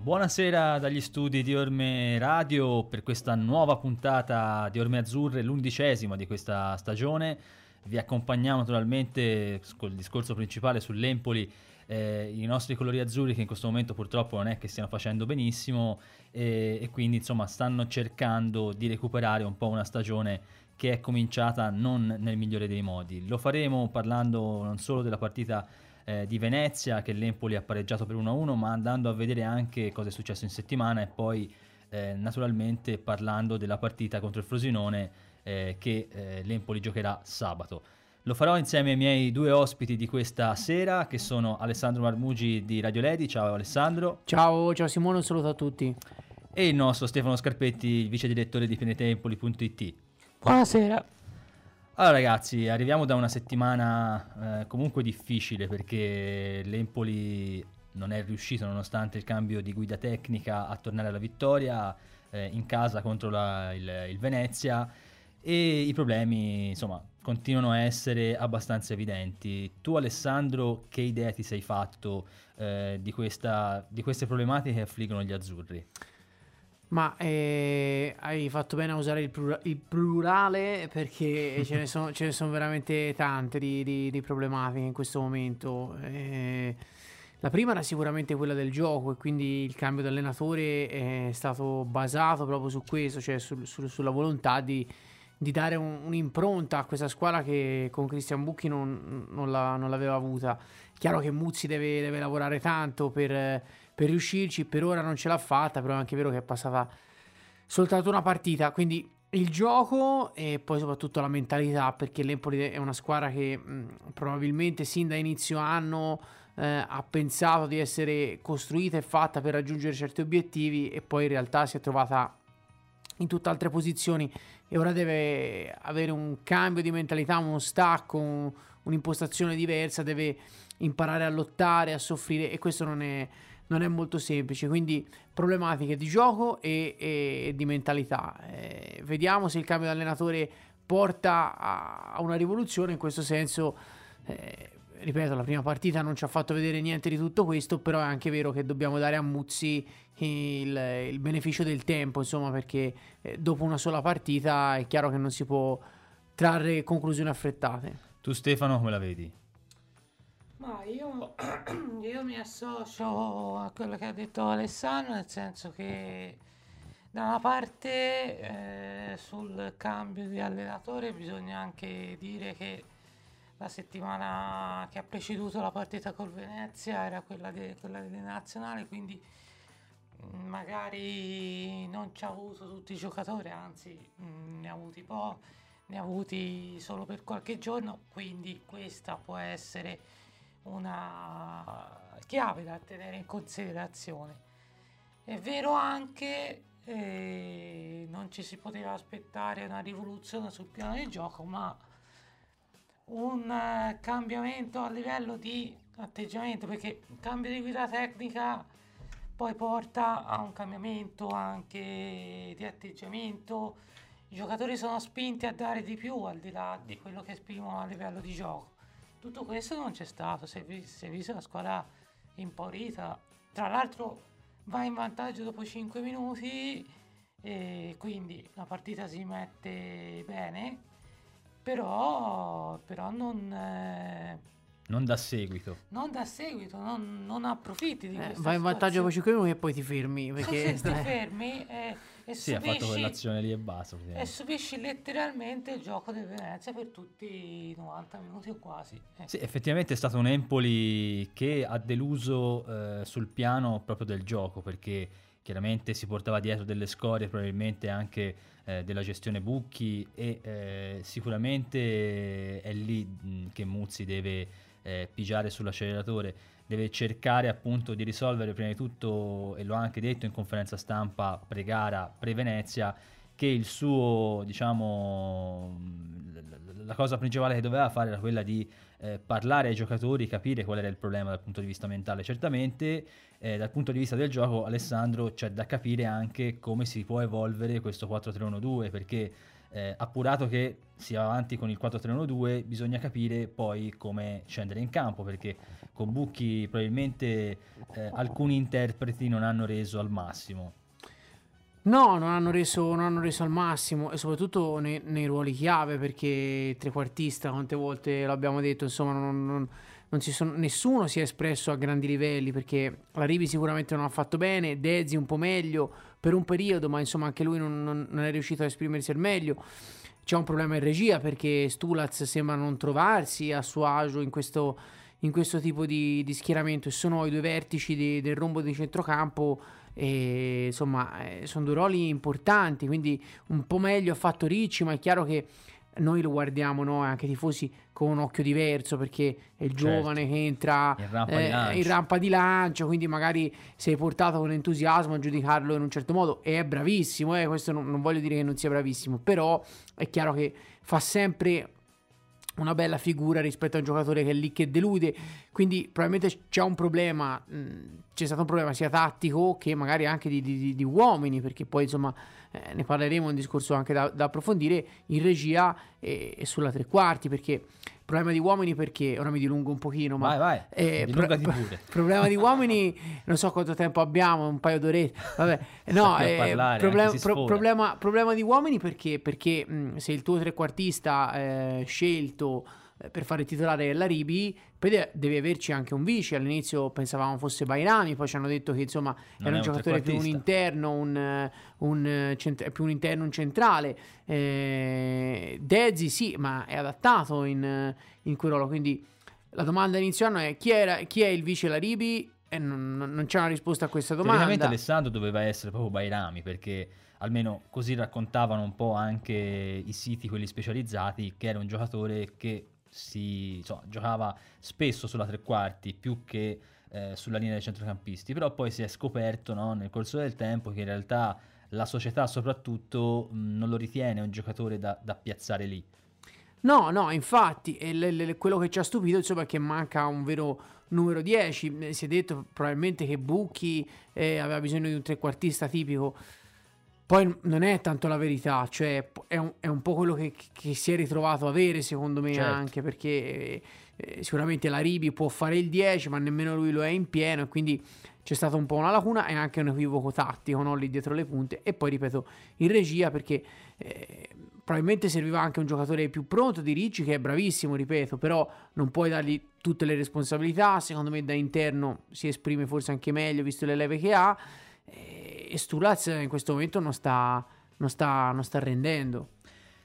Buonasera dagli studi di Orme Radio per questa nuova puntata di Orme Azzurre, l'undicesima di questa stagione. Vi accompagniamo naturalmente col discorso principale sull'Empoli, eh, i nostri colori azzurri che in questo momento purtroppo non è che stiano facendo benissimo e, e quindi insomma stanno cercando di recuperare un po' una stagione che è cominciata non nel migliore dei modi. Lo faremo parlando non solo della partita eh, di Venezia che l'Empoli ha pareggiato per 1-1, ma andando a vedere anche cosa è successo in settimana e poi eh, naturalmente parlando della partita contro il Frosinone eh, che eh, l'Empoli giocherà sabato. Lo farò insieme ai miei due ospiti di questa sera, che sono Alessandro Marmugi di Radio Ledi. Ciao Alessandro. Ciao, ciao Simone, un saluto a tutti. E il nostro Stefano Scarpetti, vice direttore di Pianetempoli.it. Buonasera. Allora ragazzi, arriviamo da una settimana eh, comunque difficile perché l'Empoli non è riuscito nonostante il cambio di guida tecnica a tornare alla vittoria eh, in casa contro la, il, il, Venezia e i problemi insomma continuano a essere abbastanza evidenti. Tu Alessandro che idea ti sei fatto eh, di, questa, di queste problematiche che affliggono gli azzurri? Ma eh, hai fatto bene a usare il, plura- il plurale perché ce, ne sono, ce, ne sono, veramente tante di, di, di problematiche in questo momento. Eh, la prima era sicuramente quella del gioco e quindi il cambio di allenatore è stato basato proprio su questo, cioè sul, sul, sulla volontà di, di dare un, un'impronta a questa squadra che con Cristian Bucchi non, non, la, non l'aveva avuta. Chiaro che Muzzi deve, deve lavorare tanto per per riuscirci. Per ora non ce l'ha fatta, però è anche vero che è passata soltanto una partita. Quindi il gioco e poi soprattutto la mentalità, perché l'Empoli è una squadra che mh, probabilmente sin da inizio anno eh, ha pensato di essere costruita e fatta per raggiungere certi obiettivi e poi in realtà si è trovata in tutt'altre posizioni e ora deve avere un cambio di mentalità, uno stacco, un, un'impostazione diversa, deve imparare a lottare, a soffrire e questo non è, non è molto semplice, quindi problematiche di gioco e, e di mentalità. Eh, vediamo se il cambio di allenatore porta a, a una rivoluzione, in questo senso, eh, ripeto, la prima partita non ci ha fatto vedere niente di tutto questo, però è anche vero che dobbiamo dare a Muzzi il, il beneficio del tempo, insomma, perché eh, dopo una sola partita è chiaro che non si può trarre conclusioni affrettate. Tu Stefano come la vedi? Ma io, io mi associo a quello che ha detto Alessandro, nel senso che da una parte eh, sul cambio di allenatore bisogna anche dire che la settimana che ha preceduto la partita col Venezia era quella, de, quella delle nazionali, quindi mm, magari non ci ha avuto tutti i giocatori, anzi mh, mm, ne ha avuti po', ne ha avuti solo per qualche giorno, quindi questa può essere una chiave da tenere in considerazione. È vero anche eh, non ci si poteva aspettare una rivoluzione sul piano del gioco, ma un uh, cambiamento a livello di atteggiamento, perché il cambio di guida tecnica poi porta a un cambiamento anche di atteggiamento. I giocatori sono spinti a dare di più al di là di quello che esprimono a livello di gioco. Tutto questo non c'è stato, si è, si è vista la squadra impaurita. Tra l'altro va in vantaggio dopo 5 minuti e quindi la partita si mette bene, però, però non... Eh, non dà seguito. Non dà seguito, non, non approfitti di eh, Vai in vantaggio con 5 minuti e poi ti fermi. Perché ti fermi e, e sì, ha fatto quell'azione lì e basta. E subisci letteralmente il gioco del Venezia per tutti i 90 minuti o quasi. Eh. Sì, effettivamente è stato un Empoli che ha deluso eh, sul piano proprio del gioco perché chiaramente si portava dietro delle scorie probabilmente anche eh, della gestione Bucchi e eh, sicuramente è lì mh, che Muzzi deve eh, pigiare sull'acceleratore, deve cercare appunto di risolvere prima di tutto, e l'ho anche detto in conferenza stampa pre-gara, pre-Venezia, che il suo, diciamo, la cosa principale che doveva fare era quella di eh, parlare ai giocatori, capire qual era il problema dal punto di vista mentale. Certamente, eh, dal punto di vista del gioco, Alessandro c'è da capire anche come si può evolvere questo 4-3-1-2, perché eh, appurato che si va avanti con il 4-3-1-2, bisogna capire poi come scendere in campo, perché con Bucchi probabilmente eh, alcuni interpreti non hanno reso al massimo. No, non hanno reso, non hanno reso al massimo e soprattutto nei, nei, ruoli chiave perché trequartista, quante volte l'abbiamo detto, insomma, non, non, non si sono, nessuno si è espresso a grandi livelli perché la Rivi sicuramente non ha fatto bene, Dezi un po' meglio per un periodo, ma insomma anche lui non, non è riuscito a esprimersi al meglio. C'è un problema in regia perché Stulaz sembra non trovarsi a suo agio in questo, in questo tipo di, di, schieramento e sono i due vertici di, del rombo di centrocampo e insomma eh, sono due ruoli importanti quindi un po' meglio ha fatto Ricci ma è chiaro che noi lo guardiamo no? anche i tifosi con un occhio diverso perché è il certo. giovane che entra in rampa, eh, in rampa, di lancio, quindi magari sei portato con entusiasmo a giudicarlo in un certo modo e è bravissimo, eh? questo non, non voglio dire che non sia bravissimo, però è chiaro che fa sempre una bella figura rispetto a un giocatore che è lì che delude. Quindi probabilmente c'è un problema, c'è stato un problema sia tattico che magari anche di, di, di uomini, perché poi insomma eh, ne parleremo, un discorso anche da, da approfondire in regia e, e, sulla tre quarti, perché problema di uomini perché ora mi dilungo un pochino, ma vai, vai. Eh, pro, pure. problema di uomini non so quanto tempo abbiamo, un paio d'orette. Vabbè, no, eh, parlare, problem, pro, problema, problema, di uomini perché, perché mh, se il tuo trequartista eh, scelto per fare titolare la Ribi, poi de- devi averci anche un vice. All'inizio pensavamo fosse Bairami, poi ci hanno detto che insomma non era un, giocatore più un interno, un, un cent- più un interno, un centrale. Eh, Dezzi sì, ma è adattato in, in quel ruolo. Quindi la domanda inizio anno è chi, era, chi è il vice Laribi? E non, non, c'è una risposta a questa domanda. Ovviamente Alessandro doveva essere proprio Bairami perché almeno così raccontavano un po' anche i siti, quelli specializzati, che era un giocatore che si insomma, giocava spesso sulla tre quarti più che eh, sulla linea dei centrocampisti, però poi si è scoperto no, nel corso del tempo che in realtà la società soprattutto non lo ritiene un giocatore da, da piazzare lì. No, no, infatti, le, le, quello che ci ha stupito insomma, è che manca un vero numero 10. Si è detto probabilmente che Bucchi eh, aveva bisogno di un trequartista tipico. Poi non è tanto la verità, cioè è un, è un po' quello che, che, si è ritrovato a avere secondo me certo. anche perché eh, sicuramente la Ribi può fare il 10 ma nemmeno lui lo è in pieno e quindi c'è stata un po' una lacuna e anche un equivoco tattico no? lì dietro le punte e poi ripeto in regia perché eh, probabilmente serviva anche un giocatore più pronto di Ricci che è bravissimo ripeto però non puoi dargli tutte le responsabilità secondo me da interno si esprime forse anche meglio visto le leve che ha e Sturlaz in questo momento non sta, non sta, non sta rendendo.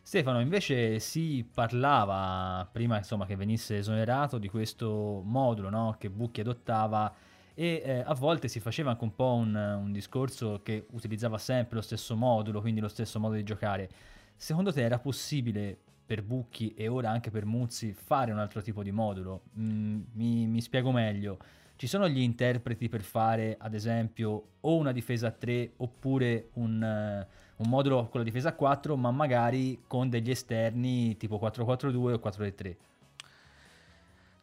Stefano, invece si parlava prima insomma, che venisse esonerato di questo modulo no? che Bucchi adottava e eh, a volte si faceva anche un po' un, un, discorso che utilizzava sempre lo stesso modulo, quindi lo stesso modo di giocare. Secondo te era possibile per Bucchi e ora anche per Muzzi fare un altro tipo di modulo? Mm, mi, mi spiego meglio ci sono gli interpreti per fare, ad esempio, o una difesa a 3 oppure un, uh, un modulo con la difesa a 4, ma magari con degli esterni tipo 4-4-2 o 4-3.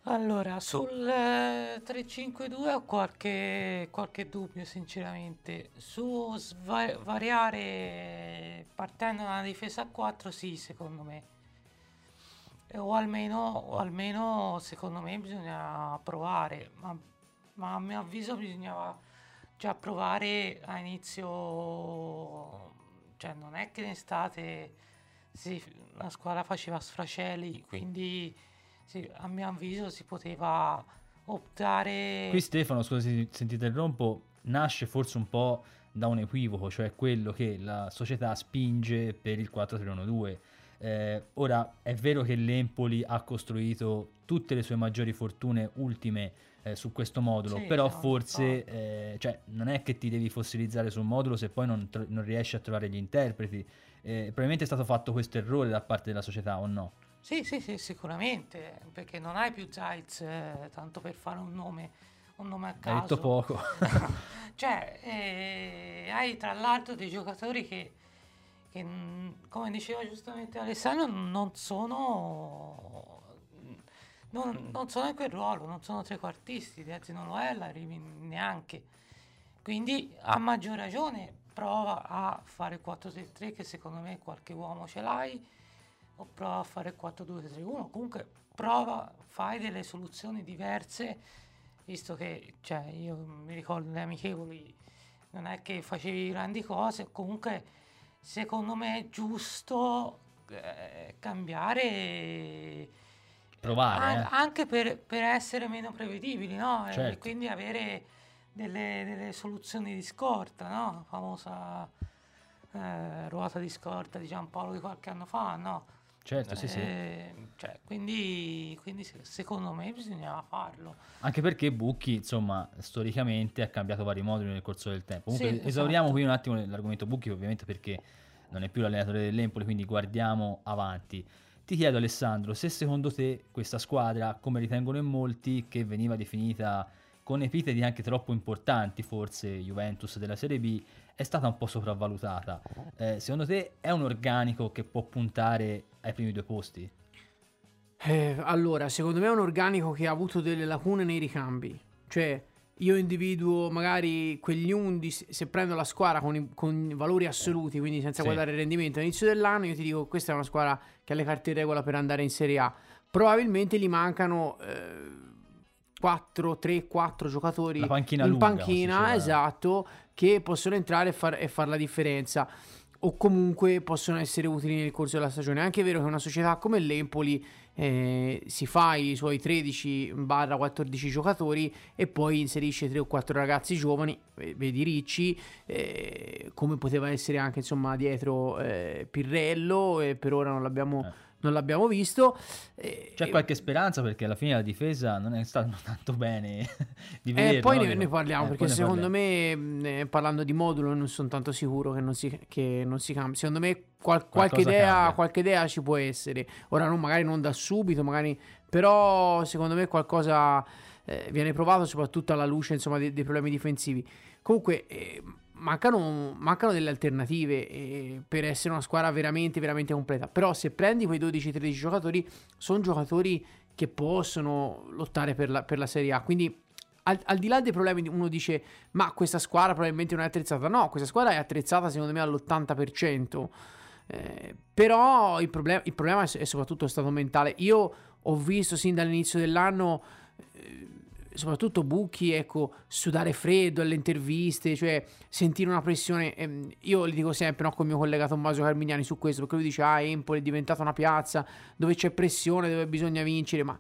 Allora, sul eh, 3-5-2 ho qualche, qualche dubbio, sinceramente. Su sva- variare partendo da una difesa a 4, sì, secondo me. O almeno, o almeno, secondo me, bisogna provare. Ma ma a mio avviso bisognava già provare a inizio, cioè non è che in estate si, la squadra faceva sfracelli, quindi sì, a mio avviso si poteva optare... Qui Stefano, scusa se ti interrompo, nasce forse un po' da un equivoco, cioè quello che la società spinge per il 4-3-1-2. Eh, ora è vero che l'Empoli ha costruito tutte le sue maggiori fortune ultime eh, su questo modulo, sì, però forse eh, cioè, non è che ti devi fossilizzare sul modulo se poi non, tro- non riesci a trovare gli interpreti. Eh, probabilmente è stato fatto questo errore da parte della società o no? Sì, sì, sì, sicuramente, perché non hai più Zayz, eh, tanto per fare un nome, un nome a caso. Hai detto poco. cioè, eh, hai tra l'altro dei giocatori che, che, come diceva giustamente Alessandro, non sono non, non, sono in quel ruolo, non sono trequartisti, Diazzi non lo è, la Rivi neanche. Quindi a maggior ragione prova a fare il 4-3-3 che secondo me qualche uomo ce l'hai o prova a fare il 4-2-3-1 comunque prova fai delle soluzioni diverse visto che cioè, io mi ricordo le amichevoli non è che facevi grandi cose comunque secondo me è giusto eh, cambiare provare an- eh. anche per, per essere meno prevedibili no? e Certo. quindi avere delle, delle soluzioni di scorta no? la famosa eh, ruota di scorta di Giampaolo di qualche anno fa no? certo sì sì Eh, cioè, quindi, quindi se- secondo me bisognava farlo Anche perché Bucchi, insomma, storicamente ha cambiato vari moduli nel corso del tempo. Comunque Sì, esauriamo esatto. qui un attimo l'argomento Bucchi, ovviamente perché non è più l'allenatore dell'Empoli, quindi guardiamo avanti. Ti chiedo Alessandro, se secondo te questa squadra, come ritengono in molti, che veniva definita con epiteti anche troppo importanti, forse Juventus della Serie B, è stata un po' sopravvalutata. Eh, secondo te è un organico che può puntare ai primi due posti? Eh, allora, secondo me è un organico che ha avuto delle lacune nei ricambi. Cioè, io individuo magari quegli 11, se prendo la squadra con, i- con valori assoluti, quindi senza Sì. guardare il rendimento all'inizio dell'anno, io ti dico questa è una squadra che ha le carte in regola per andare in Serie A. Probabilmente gli mancano 4, 3, 4 giocatori La panchina in lunga, panchina, esatto, che possono entrare e far, e far la differenza o comunque possono essere utili nel corso della stagione. È anche vero che una società come l'Empoli eh, si fa i suoi 13-14 giocatori e poi inserisce 3 o 4 ragazzi giovani, vedi Ricci, eh, come poteva essere anche insomma dietro eh, Pirrello e per ora non l'abbiamo, Eh. Non l'abbiamo visto. Eh, C'è qualche speranza perché alla fine la difesa non è stata tanto bene di Eh, vedere. poi no? ne, ne parliamo eh, perché ne secondo parliamo. me, mh, eh, parlando di modulo, non sono tanto sicuro che non si, che non si cambi. Secondo me, qual- qualche, idea, qualche idea ci può essere. Ora, non, magari non da subito, magari, però secondo me qualcosa eh, viene provato, soprattutto alla luce insomma, dei, dei problemi difensivi. Comunque, eh, mancano, mancano delle alternative eh, per essere una squadra veramente, veramente completa. Però, se prendi quei 12-13 giocatori, sono giocatori che possono lottare per la, per la Serie A. Quindi, al, al di là dei problemi, uno dice: Ma questa squadra probabilmente non è attrezzata. No, questa squadra è attrezzata, secondo me, all'80%. Eh, però il, problem- il problema è, è soprattutto stato mentale. Io ho visto sin dall'inizio dell'anno. eh, Soprattutto Bucchi, ecco, sudare freddo alle interviste, cioè sentire una pressione. ehm, io li dico sempre, no, con il mio collega Tommaso Carmignani su questo, perché lui dice: Ah, Empoli è diventata una piazza dove c'è pressione, dove bisogna vincere. Ma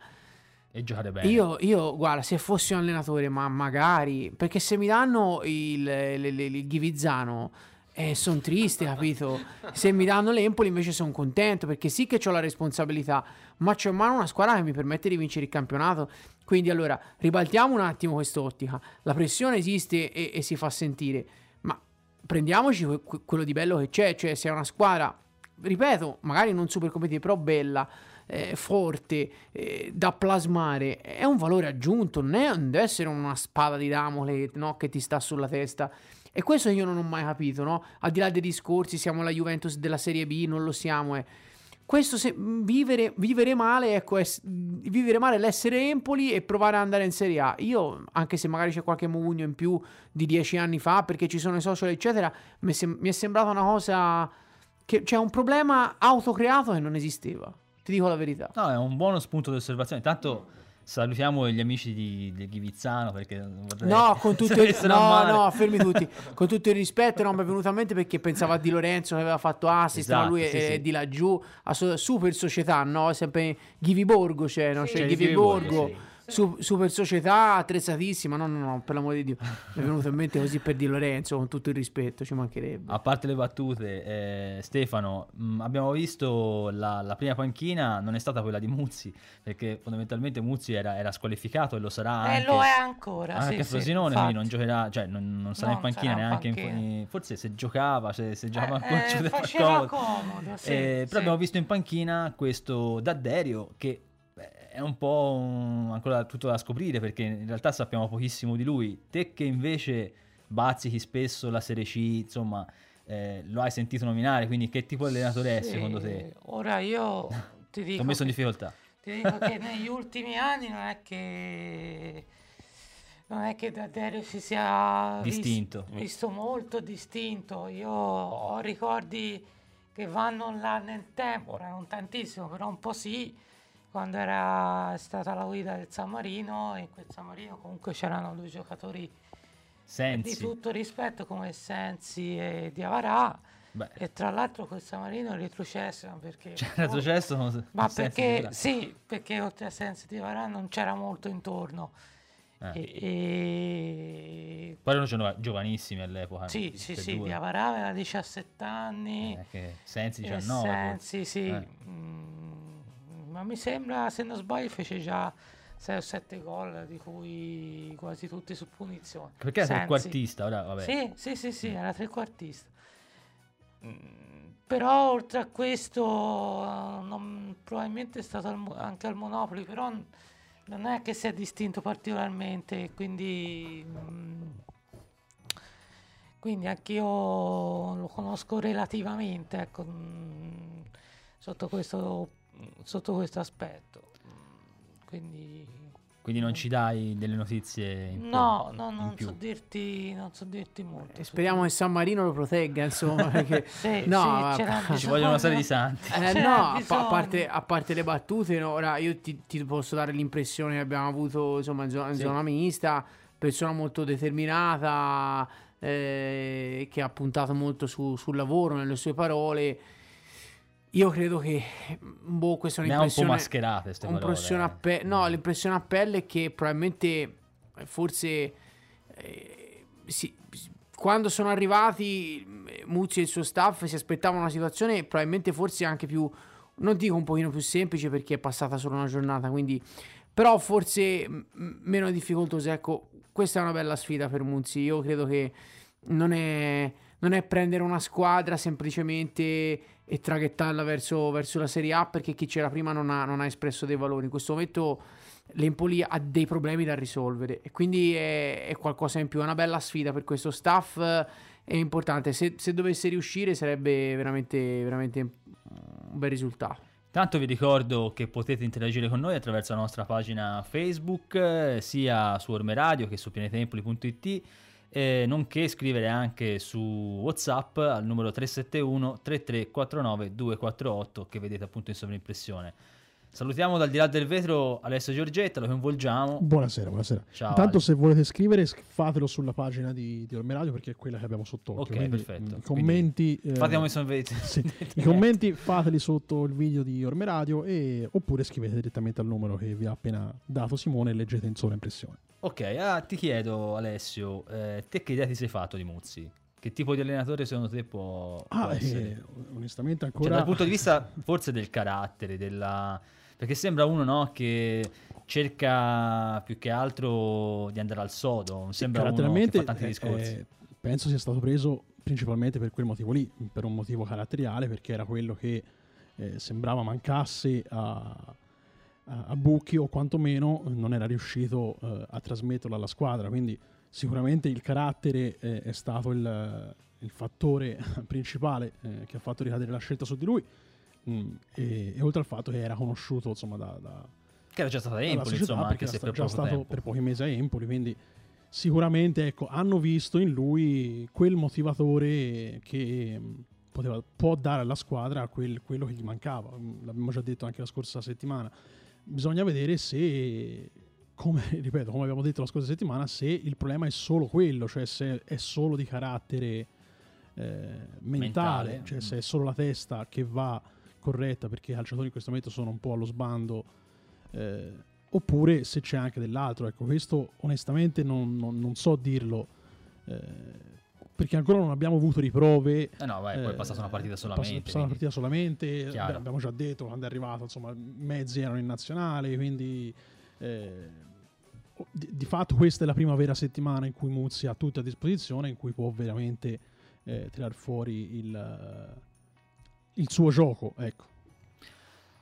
E giocare bene. io, io, guarda, se fossi un allenatore, ma magari, perché se mi danno il, il, il, il Ghivizzano, eh, sono triste, capito? Se mi danno l'Empoli invece sono contento, perché sì che ho la responsabilità, ma c'ho in mano una squadra che mi permette di vincere il campionato. Quindi allora, ribaltiamo un attimo quest'ottica. La pressione esiste e, e si fa sentire, ma prendiamoci que- que- quello di bello che c'è, cioè se è una squadra, ripeto, magari non super competitiva, però bella, eh, forte, eh, da plasmare, è un valore aggiunto, non, è, non deve essere una spada di Damocle no, che ti sta sulla testa. E questo io non ho mai capito, no? Al di là dei discorsi, siamo la Juventus della Serie B, non lo siamo, eh. Questo se, vivere, vivere male, ecco, è, vivere male l'essere Empoli e provare ad andare in Serie A. Io, anche se magari c'è qualche mugugno in più di dieci anni fa, perché ci sono i social, eccetera, mi sem- mi è sembrata una cosa che c'è un problema autocreato che non esisteva. Ti dico la verità. No, è un buono spunto di osservazione. Intanto salutiamo gli amici di, di Ghivizzano perché vorrei No, con tutto il, no, no, fermi tutti. Con tutto il rispetto, non mi è venuto a mente perché pensavo a Di Lorenzo che aveva fatto assist, ma Esatto, lui sì, è, sì. di laggiù, a super società, no? Sempre Ghiviborgo c'è, no? Sì, C'è c'è Ghiviborgo, Ghiviborgo, su- super società, attrezzatissima. No, no, no, per l'amore di Dio. Mi è venuto in mente così per Di Lorenzo, con tutto il rispetto, ci mancherebbe. A parte le battute, eh, Stefano, mh, abbiamo visto la, la prima panchina non è stata quella di Muzzi, perché fondamentalmente Muzzi era, era squalificato e lo sarà e anche, lo è ancora anche sì, sì, Frosinone, infatti. quindi non giocherà, cioè non, non sarà No, in panchina neanche in- panchina. in- forse se giocava, se, se giocava Eh, ancora eh, far faceva comodo. comodo, sì, Eh, sì. Però abbiamo visto in panchina questo Dadderio che è un po' un- ancora tutto da scoprire perché in realtà sappiamo pochissimo di lui. Te che invece bazzichi spesso la Serie C, insomma, eh, lo hai sentito nominare, quindi che tipo di allenatore è Sì, secondo te? Ora io ti Ti dico, ho messo in difficoltà. ti dico che negli ultimi anni non è che non è che da Dario si sia vis- Distinto. visto molto distinto. Io ho ricordi che vanno là nel tempo, ora non tantissimo, però un po' sì, quando era stata la guida del San Marino, e in quel San Marino comunque c'erano due giocatori di Sensi. tutto rispetto come Sensi e Diavarà. Beh, E tra l'altro quel San Marino è retrocesso perché... c'è retrocesso. Ma perché sì, perché oltre a Sensi di Varà non c'era molto intorno. Eh. E, e- Poi erano giova- giovanissimi all'epoca. Sì, sì, e sì, due. Diavarà aveva 17 anni. Eh, Sensi e 19. Sensi, sì. Eh. Mm, ma mi sembra, se non sbaglio, fece già 6 o 7 gol, di cui quasi tutti su punizione. Perché era trequartista, ora vabbè. Sì, sì, sì, sì, era trequartista. Mm, Però oltre a questo, non- probabilmente è stato al anche al Monopoli, però non è che si è distinto particolarmente, quindi, mm, quindi anch'io lo conosco relativamente, ecco, mm, sotto questo, sotto questo aspetto. Quindi Quindi non ci dai delle notizie in più? no, no, in non più. so dirti, non so dirti molto. E su speriamo che San Marino lo protegga, insomma, perché... Sì, No, sì, ma- Ci vogliono una serie di santi. Eh, no, a, pa- a parte, a parte le battute, no, ora io ti, ti posso dare l'impressione che abbiamo avuto insomma, in, zona, Sì. zona mista, persona molto determinata, eh, che ha puntato molto su- sul lavoro, nelle sue parole. Io credo che, boh, questa è Ne ha un po' un'impressione... mascherate queste parole. un'impressione a pe- no, l'impressione a pelle è che probabilmente, eh, forse, eh, sì, quando sono arrivati eh, Muzzi e il suo staff si aspettavano una situazione probabilmente forse anche più, non dico un pochino più semplice perché è passata solo una giornata, quindi, però forse m- meno difficoltosa. Ecco, questa è una bella sfida per Muzzi. Io credo che non è, non è prendere una squadra semplicemente e traghettarla verso, verso la Serie A perché chi c'era prima non ha, non ha espresso dei valori. In questo momento l'Empoli ha dei problemi da risolvere e quindi è, è qualcosa in più. È una bella sfida per questo staff. È importante. Se, se dovesse riuscire sarebbe veramente, veramente un bel risultato. Tanto vi ricordo che potete interagire con noi attraverso la nostra pagina Facebook, sia su Orme Radio che su pianetempoli.it, eh, nonché scrivere anche su WhatsApp al numero 371 3349 248 che vedete appunto in sovraimpressione. Salutiamo dal di là del vetro Alessio Giorgetta, lo coinvolgiamo. Buonasera, buonasera. Ciao. Intanto Ale. se volete scrivere fatelo sulla pagina di, di Orme Radio perché è quella che abbiamo sotto Ok, Quindi, perfetto. mm, I commenti, eh, Fatiamo i sonvetti. sì, i commenti fateli sotto il video di Orme Radio e, oppure scrivete direttamente al numero che vi ha appena dato Simone e leggete in sovraimpressione. Ok, ah, ti chiedo Alessio, eh, te che idea ti sei fatto di Muzzi? Che tipo di allenatore secondo te può, può Ah, essere? eh, onestamente Cioè, ancora... dal punto di vista forse del carattere, della... perché sembra uno no, che cerca più che altro di andare al sodo, sembra uno che fa tanti eh, discorsi. eh, penso sia stato preso principalmente per quel motivo lì, per un motivo caratteriale, perché era quello che eh, sembrava mancasse a, a, a Bucchi o quantomeno non era riuscito eh, a trasmetterlo alla squadra. Quindi sicuramente il carattere eh, è stato il, il fattore principale eh, che ha fatto ricadere la scelta su di lui. Mm, e, e oltre al fatto che era conosciuto insomma da, da, che era già stata a Empoli, insomma, anche se era già stato tempo. per pochi mesi a Empoli, quindi sicuramente ecco, hanno visto in lui quel motivatore che mh, poteva, può dare alla squadra quel- quello che gli mancava. Mm, L'abbiamo già detto anche la scorsa settimana. Bisogna vedere se, come, ripeto, come abbiamo detto la scorsa settimana, se il problema è solo quello, cioè se è solo di carattere eh, mentale, Mentale. cioè Mm. se è solo la testa che va corretta perché i calciatori in questo momento sono un po' allo sbando eh, oppure se c'è anche dell'altro ecco questo onestamente non, non- non so dirlo eh, perché ancora non abbiamo avuto riprove Eh no, vai, poi è passata una partita è solamente. passata una partita solamente beh, abbiamo già detto quando è arrivato insomma mezzi erano in nazionale quindi eh, di, di fatto questa è la prima vera settimana in cui Muzzi ha tutto a disposizione in cui può veramente eh, tirar fuori il, il suo gioco ecco.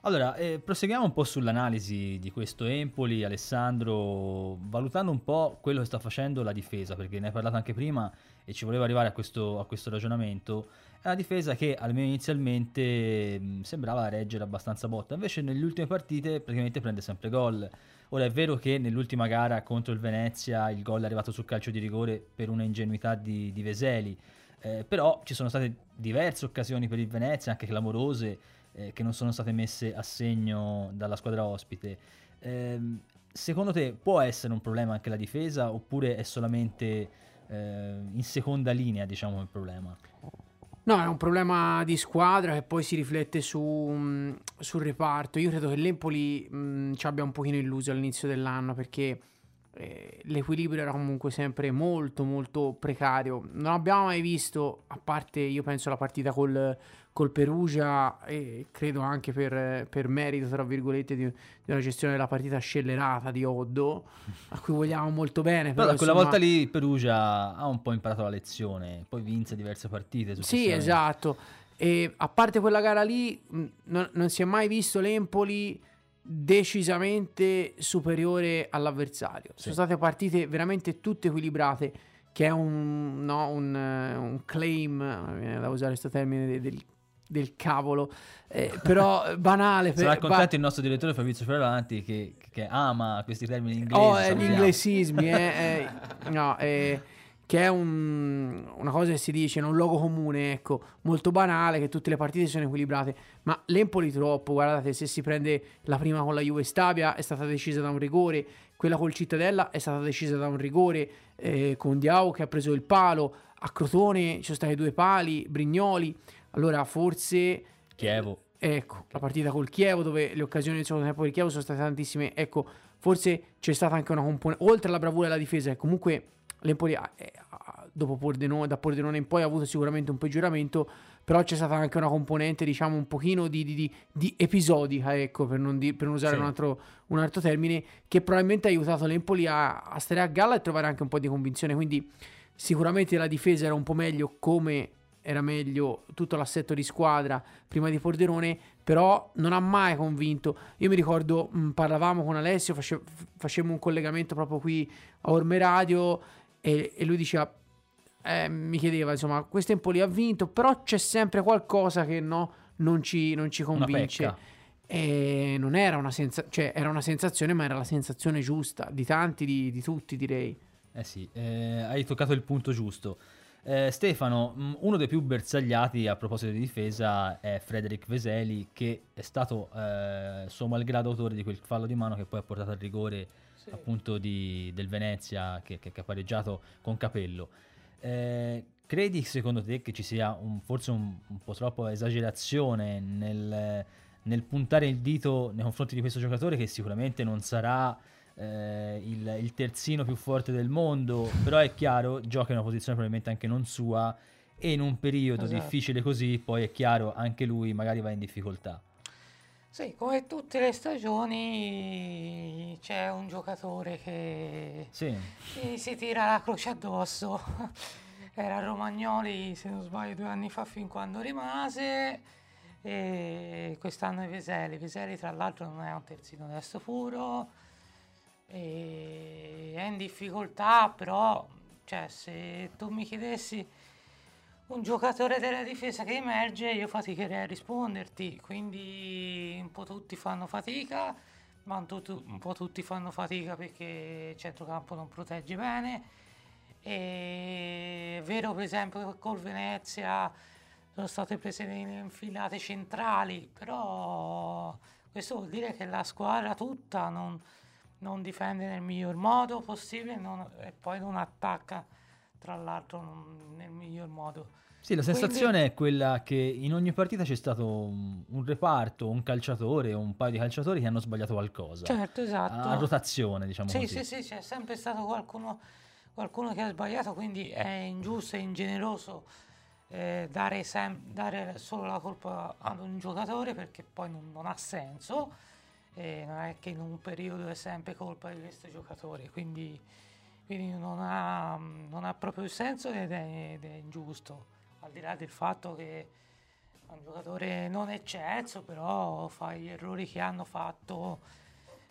Allora, eh, proseguiamo un po' sull'analisi di questo Empoli, Alessandro, valutando un po' quello che sta facendo la difesa, perché ne hai parlato anche prima, e ci volevo arrivare a questo, a questo ragionamento, è una difesa che almeno inizialmente mh, sembrava reggere abbastanza botta, invece nelle ultime partite praticamente prende sempre gol. Ora è vero che nell'ultima gara contro il Venezia il gol è arrivato sul calcio di rigore per una ingenuità di, di Veseli, eh, però ci sono state diverse occasioni per il Venezia, anche clamorose, eh, che non sono state messe a segno dalla squadra ospite. Eh, secondo te può essere un problema anche la difesa oppure è solamente eh, in seconda linea diciamo il problema? No, è un problema di squadra che poi si riflette su, mh, sul reparto. Io credo che l'Empoli mh, ci abbia un pochino illuso all'inizio dell'anno perché eh, l'equilibrio era comunque sempre molto molto precario. Non abbiamo mai visto, a parte io penso la partita col, col Perugia e credo anche per, per merito, tra virgolette, di, di, una gestione della partita scellerata di Oddo, a cui vogliamo molto bene. Però, però quella insomma... volta lì Perugia ha un po' imparato la lezione, poi vinse diverse partite. Sì, esatto. E a parte quella gara lì, non, non si è mai visto l'Empoli decisamente superiore all'avversario. Sì. Sono state partite veramente tutte equilibrate, che è un, no, un, un claim, viene da usare questo termine del del cavolo, eh, però banale. Per, Sarà contento ba- il nostro direttore Fabrizio Fioravanti che, che, ama questi termini inglesi. Oh, eh, gli inglesismi, eh, eh, no, eh, che è un, una cosa che si dice, un logo comune, ecco, molto banale, che tutte le partite sono equilibrate, ma l'Empoli troppo, guardate, se si prende la prima con la Juve Stabia è stata decisa da un rigore, quella col Cittadella è stata decisa da un rigore, eh, con Diao che ha preso il palo, a Crotone ci sono stati due pali, Brignoli, allora forse... Chievo. Ecco, la partita col Chievo dove le occasioni del secondo tempo del Chievo sono state tantissime. Ecco, forse c'è stata anche una componente, oltre alla bravura della difesa, comunque l'Empoli eh, dopo Pordenone, da Pordenone in poi ha avuto sicuramente un peggioramento, però c'è stata anche una componente, diciamo, un pochino di, di, di, di episodica, ecco, per non, per non usare sì. un, altro, un, altro, termine, che probabilmente ha aiutato l'Empoli a, a stare a galla e trovare anche un po' di convinzione. Quindi sicuramente la difesa era un po' meglio come era meglio tutto l'assetto di squadra prima di Porderone, però non ha mai convinto. Io mi ricordo, mh, parlavamo con Alessio, face, facemmo un collegamento proprio qui a Orme Radio e, e lui diceva, eh, mi chiedeva, insomma, questo Empoli ha vinto, però c'è sempre qualcosa che no, non, ci, non ci convince. E non era una, senza- cioè, era una sensazione, ma era la sensazione giusta di tanti, di, di tutti, direi. Eh sì, eh, hai toccato il punto giusto. Eh, Stefano, mm, uno dei più bersagliati a proposito di difesa è Frederic Veseli, che è stato eh, suo malgrado autore di quel fallo di mano che poi ha portato al rigore sì. appunto di, del Venezia che, che, che, ha pareggiato con Capello. Eh, credi secondo te che ci sia un, forse un, un, po' troppo esagerazione nel, nel puntare il dito nei confronti di questo giocatore che sicuramente non sarà eh, il, il, terzino più forte del mondo, però è chiaro, gioca in una posizione probabilmente anche non sua e in un periodo esatto. difficile così, poi è chiaro, anche lui magari va in difficoltà. Sì, come tutte le stagioni c'è un giocatore che sì. si tira la croce addosso. Era Romagnoli, se non sbaglio, due anni fa fin quando rimase. E quest'anno è Veseli. Veseli, tra l'altro, non è un terzino destro puro e è in difficoltà, però cioè, se tu mi chiedessi un giocatore della difesa che emerge, io faticherei a risponderti, quindi un po' tutti fanno fatica, ma un, tu, un po' tutti fanno fatica perché il centrocampo non protegge bene. E è vero per esempio che col Venezia sono state prese delle infilate centrali, però questo vuol dire che la squadra tutta non, non difende nel miglior modo possibile non, e poi non attacca tra l'altro non, nel miglior modo. Sì, la sensazione Quindi... è quella che in ogni partita c'è stato un, un, reparto, un calciatore o un paio di calciatori che hanno sbagliato qualcosa. Certo, esatto. A, rotazione, diciamo sì, così. Sì, sì, c'è sempre stato qualcuno, qualcuno che ha sbagliato, quindi è ingiusto e ingeneroso eh, dare, sem- dare, solo la colpa ad un giocatore perché poi non, non ha senso e non è che in un periodo è sempre colpa di questo giocatore, quindi, quindi non, ha, non, ha, proprio senso ed è, ed è, ingiusto, al di là del fatto che è un giocatore non eccesso, però fa gli errori che hanno fatto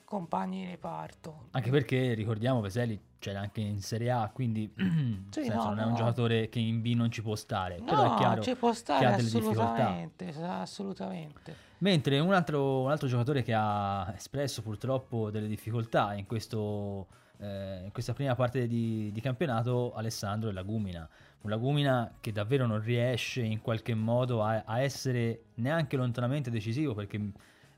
compagni di reparto. Anche perché ricordiamo Veseli c'era anche in Serie A, quindi Sì, senso, no, non è un giocatore che in B non ci può stare. No, Però è chiaro ci può stare che ha delle difficoltà. assolutamente, assolutamente. Mentre un altro, un altro giocatore che ha espresso purtroppo delle difficoltà in, questo, eh, in questa prima parte di, di campionato, Alessandro è Lagumina. Un Lagumina che davvero non riesce in qualche modo a, a essere neanche lontanamente decisivo perché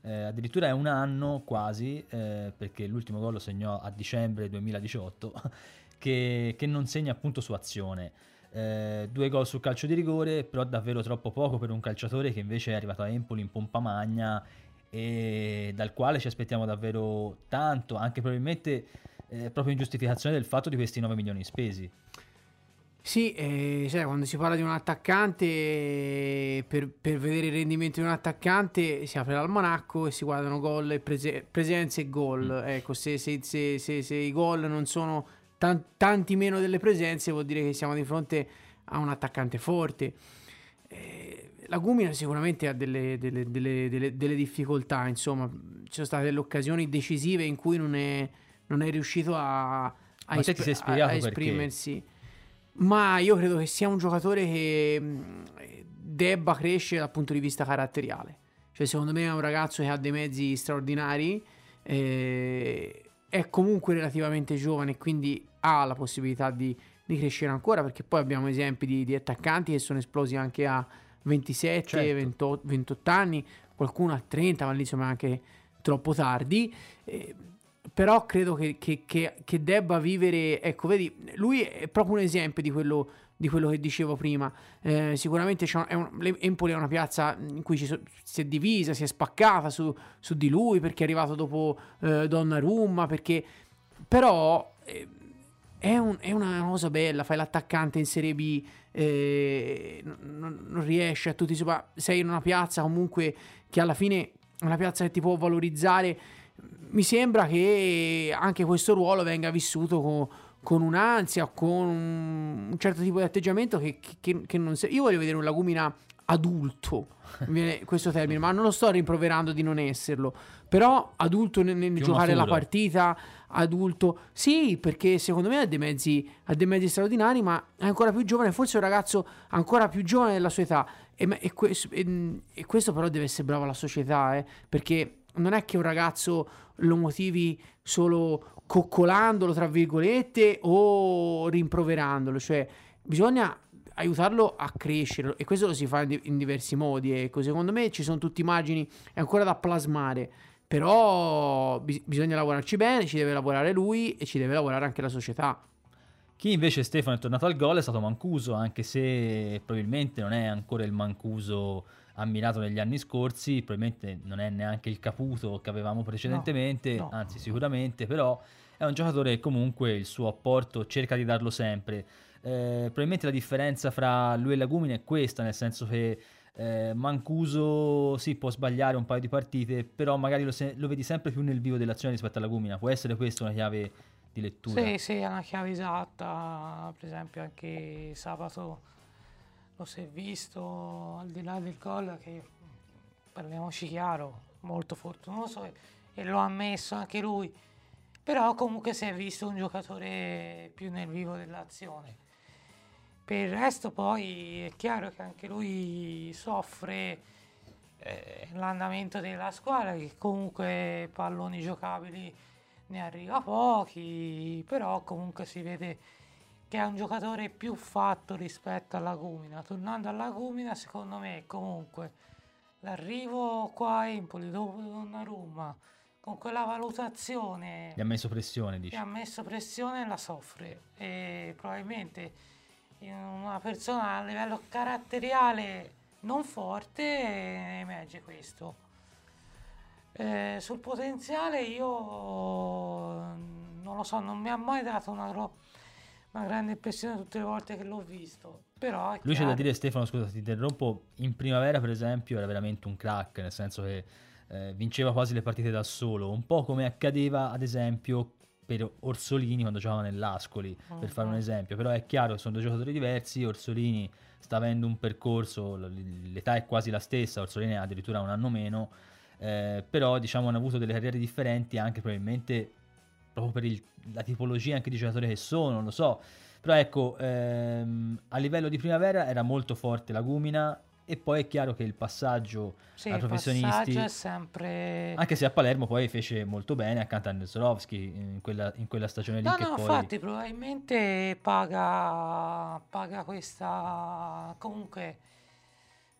eh, addirittura è un anno quasi, eh, perché l'ultimo gol lo segnò a dicembre 2018, che, che non segna appunto su azione. Eh, due gol sul calcio di rigore, però davvero troppo poco per un calciatore che invece è arrivato a Empoli in pompa magna e dal quale ci aspettiamo davvero tanto, anche probabilmente eh, proprio in giustificazione del fatto di questi 9 milioni spesi. Sì, eh, sai, quando si parla di un attaccante, per, per vedere il rendimento di un attaccante si apre l'almanacco e si guardano gol, e prese- presenze e gol. Ecco, se, se- se- se- se i gol non sono tan- tanti meno delle presenze, vuol dire che siamo di fronte a un attaccante forte. Eh, la Gumina sicuramente ha delle, delle- delle- delle- delle difficoltà, insomma, ci sono state delle occasioni decisive in cui non è, non è riuscito a, a, spiegato a perché? esprimersi. Ma io credo che sia un giocatore che debba crescere dal punto di vista caratteriale. Cioè, secondo me è un ragazzo che ha dei mezzi straordinari. eh, è comunque relativamente giovane, quindi ha la possibilità di, di crescere ancora. Perché poi abbiamo esempi di, di attaccanti che sono esplosi anche a 27, Certo. 28, 28 anni, qualcuno a 30, ma lì insomma anche troppo tardi. Eh, però credo che, che- che- che debba vivere, ecco, vedi, lui è proprio un esempio di quello, di quello che dicevo prima. Eh, sicuramente è un- l'Em- Empoli è una piazza in cui so- si è divisa, si è spaccata su, su di lui perché è arrivato dopo eh, Donnarumma, perché però eh, è, un- è una cosa bella, fai l'attaccante in Serie B, eh, non, non riesci a tutti, insomma, sei in una piazza comunque che alla fine è una piazza che ti può valorizzare mi sembra che anche questo ruolo venga vissuto con, con un'ansia, con un certo tipo di atteggiamento che, che- che non se- Io voglio vedere un Lagumina adulto, viene questo termine, ma non lo sto rimproverando di non esserlo, però adulto nel, nel giocare la partita, adulto, sì, perché secondo me ha dei mezzi, ha dei mezzi straordinari, ma è ancora più giovane, forse è un ragazzo ancora più giovane della sua età. E, me- e que- e- e questo però deve essere bravo la società, eh, perché non è che un ragazzo lo motivi solo coccolandolo, tra virgolette, o rimproverandolo, cioè bisogna aiutarlo a crescere e questo lo si fa in, di- in diversi modi. Ecco, secondo me ci sono tutti margini è ancora da plasmare, però bis- bisogna lavorarci bene, ci deve lavorare lui e ci deve lavorare anche la società. Chi invece Stefano è tornato al gol è stato Mancuso, anche se probabilmente non è ancora il Mancuso ammirato negli anni scorsi, probabilmente non è neanche il Caputo che avevamo precedentemente, no. anzi sicuramente, però è un giocatore che comunque il suo apporto cerca di darlo sempre. Eh, probabilmente la differenza fra lui e Lagumina è questa, nel senso che eh, Mancuso sì può sbagliare un paio di partite, però magari lo, se- lo vedi sempre più nel vivo dell'azione rispetto alla Lagumina. Può essere questa una chiave di lettura? Sì, sì, è una chiave esatta. Per esempio, anche sabato lo si è visto al di là del gol che parliamoci chiaro, molto fortunoso e, e lo ha ammesso anche lui. Però comunque si è visto un giocatore più nel vivo dell'azione. Per il resto poi è chiaro che anche lui soffre eh, l'andamento della squadra, che comunque palloni giocabili ne arriva pochi, però comunque si vede che è un giocatore più fatto rispetto alla Gumina. Tornando alla Gumina, secondo me comunque l'arrivo qua a Empoli dopo Donnarumma, con quella valutazione Gli ha messo pressione, che dici. ha messo pressione la soffre e probabilmente una persona a livello caratteriale non forte emerge questo. Eh, sul potenziale io non lo so, non mi ha mai dato una, gro- una grande impressione tutte le volte che l'ho visto, però Lui c'è da dire, Stefano, scusa, ti interrompo. In primavera, per esempio, era veramente un crack, nel senso che eh, vinceva quasi le partite da solo, un po' come accadeva, ad esempio, per Orsolini quando giocava nell'Ascoli, per fare un Mhm. esempio. Però è chiaro che sono due giocatori diversi. Orsolini sta avendo un percorso, l'età è quasi la stessa, Orsolini ha addirittura un anno meno. eh, però diciamo hanno avuto delle carriere differenti anche probabilmente proprio per il, la tipologia anche di giocatore che sono, non lo so. Però ecco, ehm, a livello di primavera era molto forte la Gumina e poi è chiaro che il passaggio Sì, ai professionisti, passaggio è sempre... anche se a Palermo poi fece molto bene accanto a Nesrovski in quella, in quella stagione lì No, no, poi... infatti probabilmente paga, paga questa... Comunque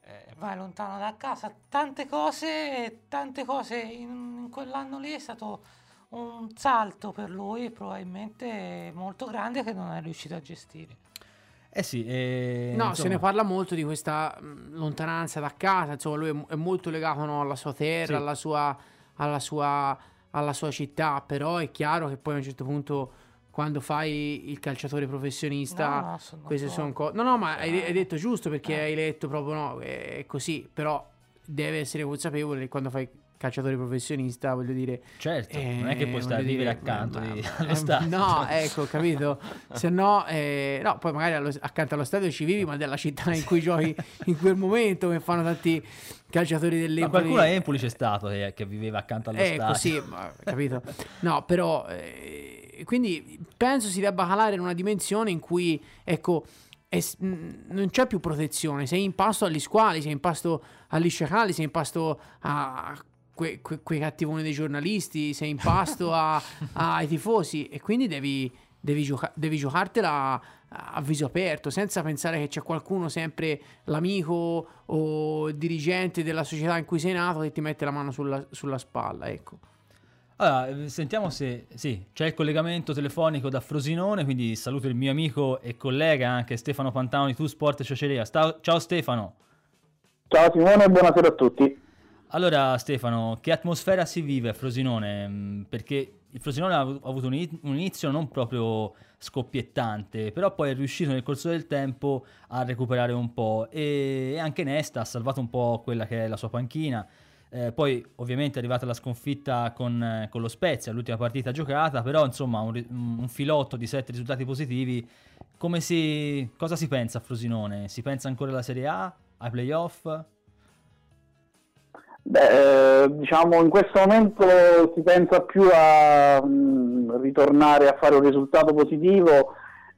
eh, vai lontano da casa. Tante cose, tante cose in, in quell'anno lì è stato un salto per lui probabilmente molto grande che non è riuscito a gestire. Eh sì, e, No, se insomma, ne parla molto di questa lontananza da casa, insomma lui è, molto legato no, alla sua terra, Sì. alla, sua, alla, sua, alla sua città, però è chiaro che poi a un certo punto quando fai il calciatore professionista... No, no, sono Queste sono cose. No, no, ma hai, hai detto giusto perché Eh. hai letto proprio no, è così. Però deve essere consapevole che quando fai calciatore professionista, voglio dire. Certo, non è che puoi eh, stare a vivere accanto ma- di- ma- allo eh, stadio. No, ecco, capito? Se no, eh, no, poi magari allo- accanto allo stadio ci vivi, ma della città in cui giochi in quel momento, come fanno tanti calciatori Ma dell'Empoli. qualcuno a Empoli c'è stato che, che viveva accanto allo Ecco, stadio. sì, ma- capito? No, però, eh, quindi penso si debba calare in una dimensione in cui, ecco, mh, non c'è più protezione, sei in pasto agli squali, sei in pasto agli sciacalli, sei in pasto a que- que- quei cattivoni dei giornalisti, sei in pasto a- ai tifosi e quindi devi, devi, gioca- devi giocartela a viso aperto, senza pensare che c'è qualcuno sempre l'amico o il dirigente della società in cui sei nato che ti mette la mano sulla, sulla spalla, ecco. Allora, eh, sentiamo se sì, c'è il collegamento telefonico da Frosinone, quindi saluto il mio amico e collega anche Stefano Pantano di Tu Sport e Ciociaria. Sta- ciao Stefano. Ciao Simone buonasera a tutti. Allora Stefano, che atmosfera si vive a Frosinone? Mm, Perché il Frosinone ha avu- ha avuto un ini- un inizio non proprio scoppiettante, però poi è riuscito nel corso del tempo a recuperare un po' e anche Nesta ha salvato un po' quella che è la sua panchina. Eh, poi ovviamente è arrivata la sconfitta con, con lo Spezia, l'ultima partita giocata, però insomma un, un filotto di sette risultati positivi. Si, cosa si pensa a Frosinone? Si pensa ancora alla Serie A, ai playoff? Beh, eh, diciamo in questo momento si pensa più a mm, ritornare a fare un risultato positivo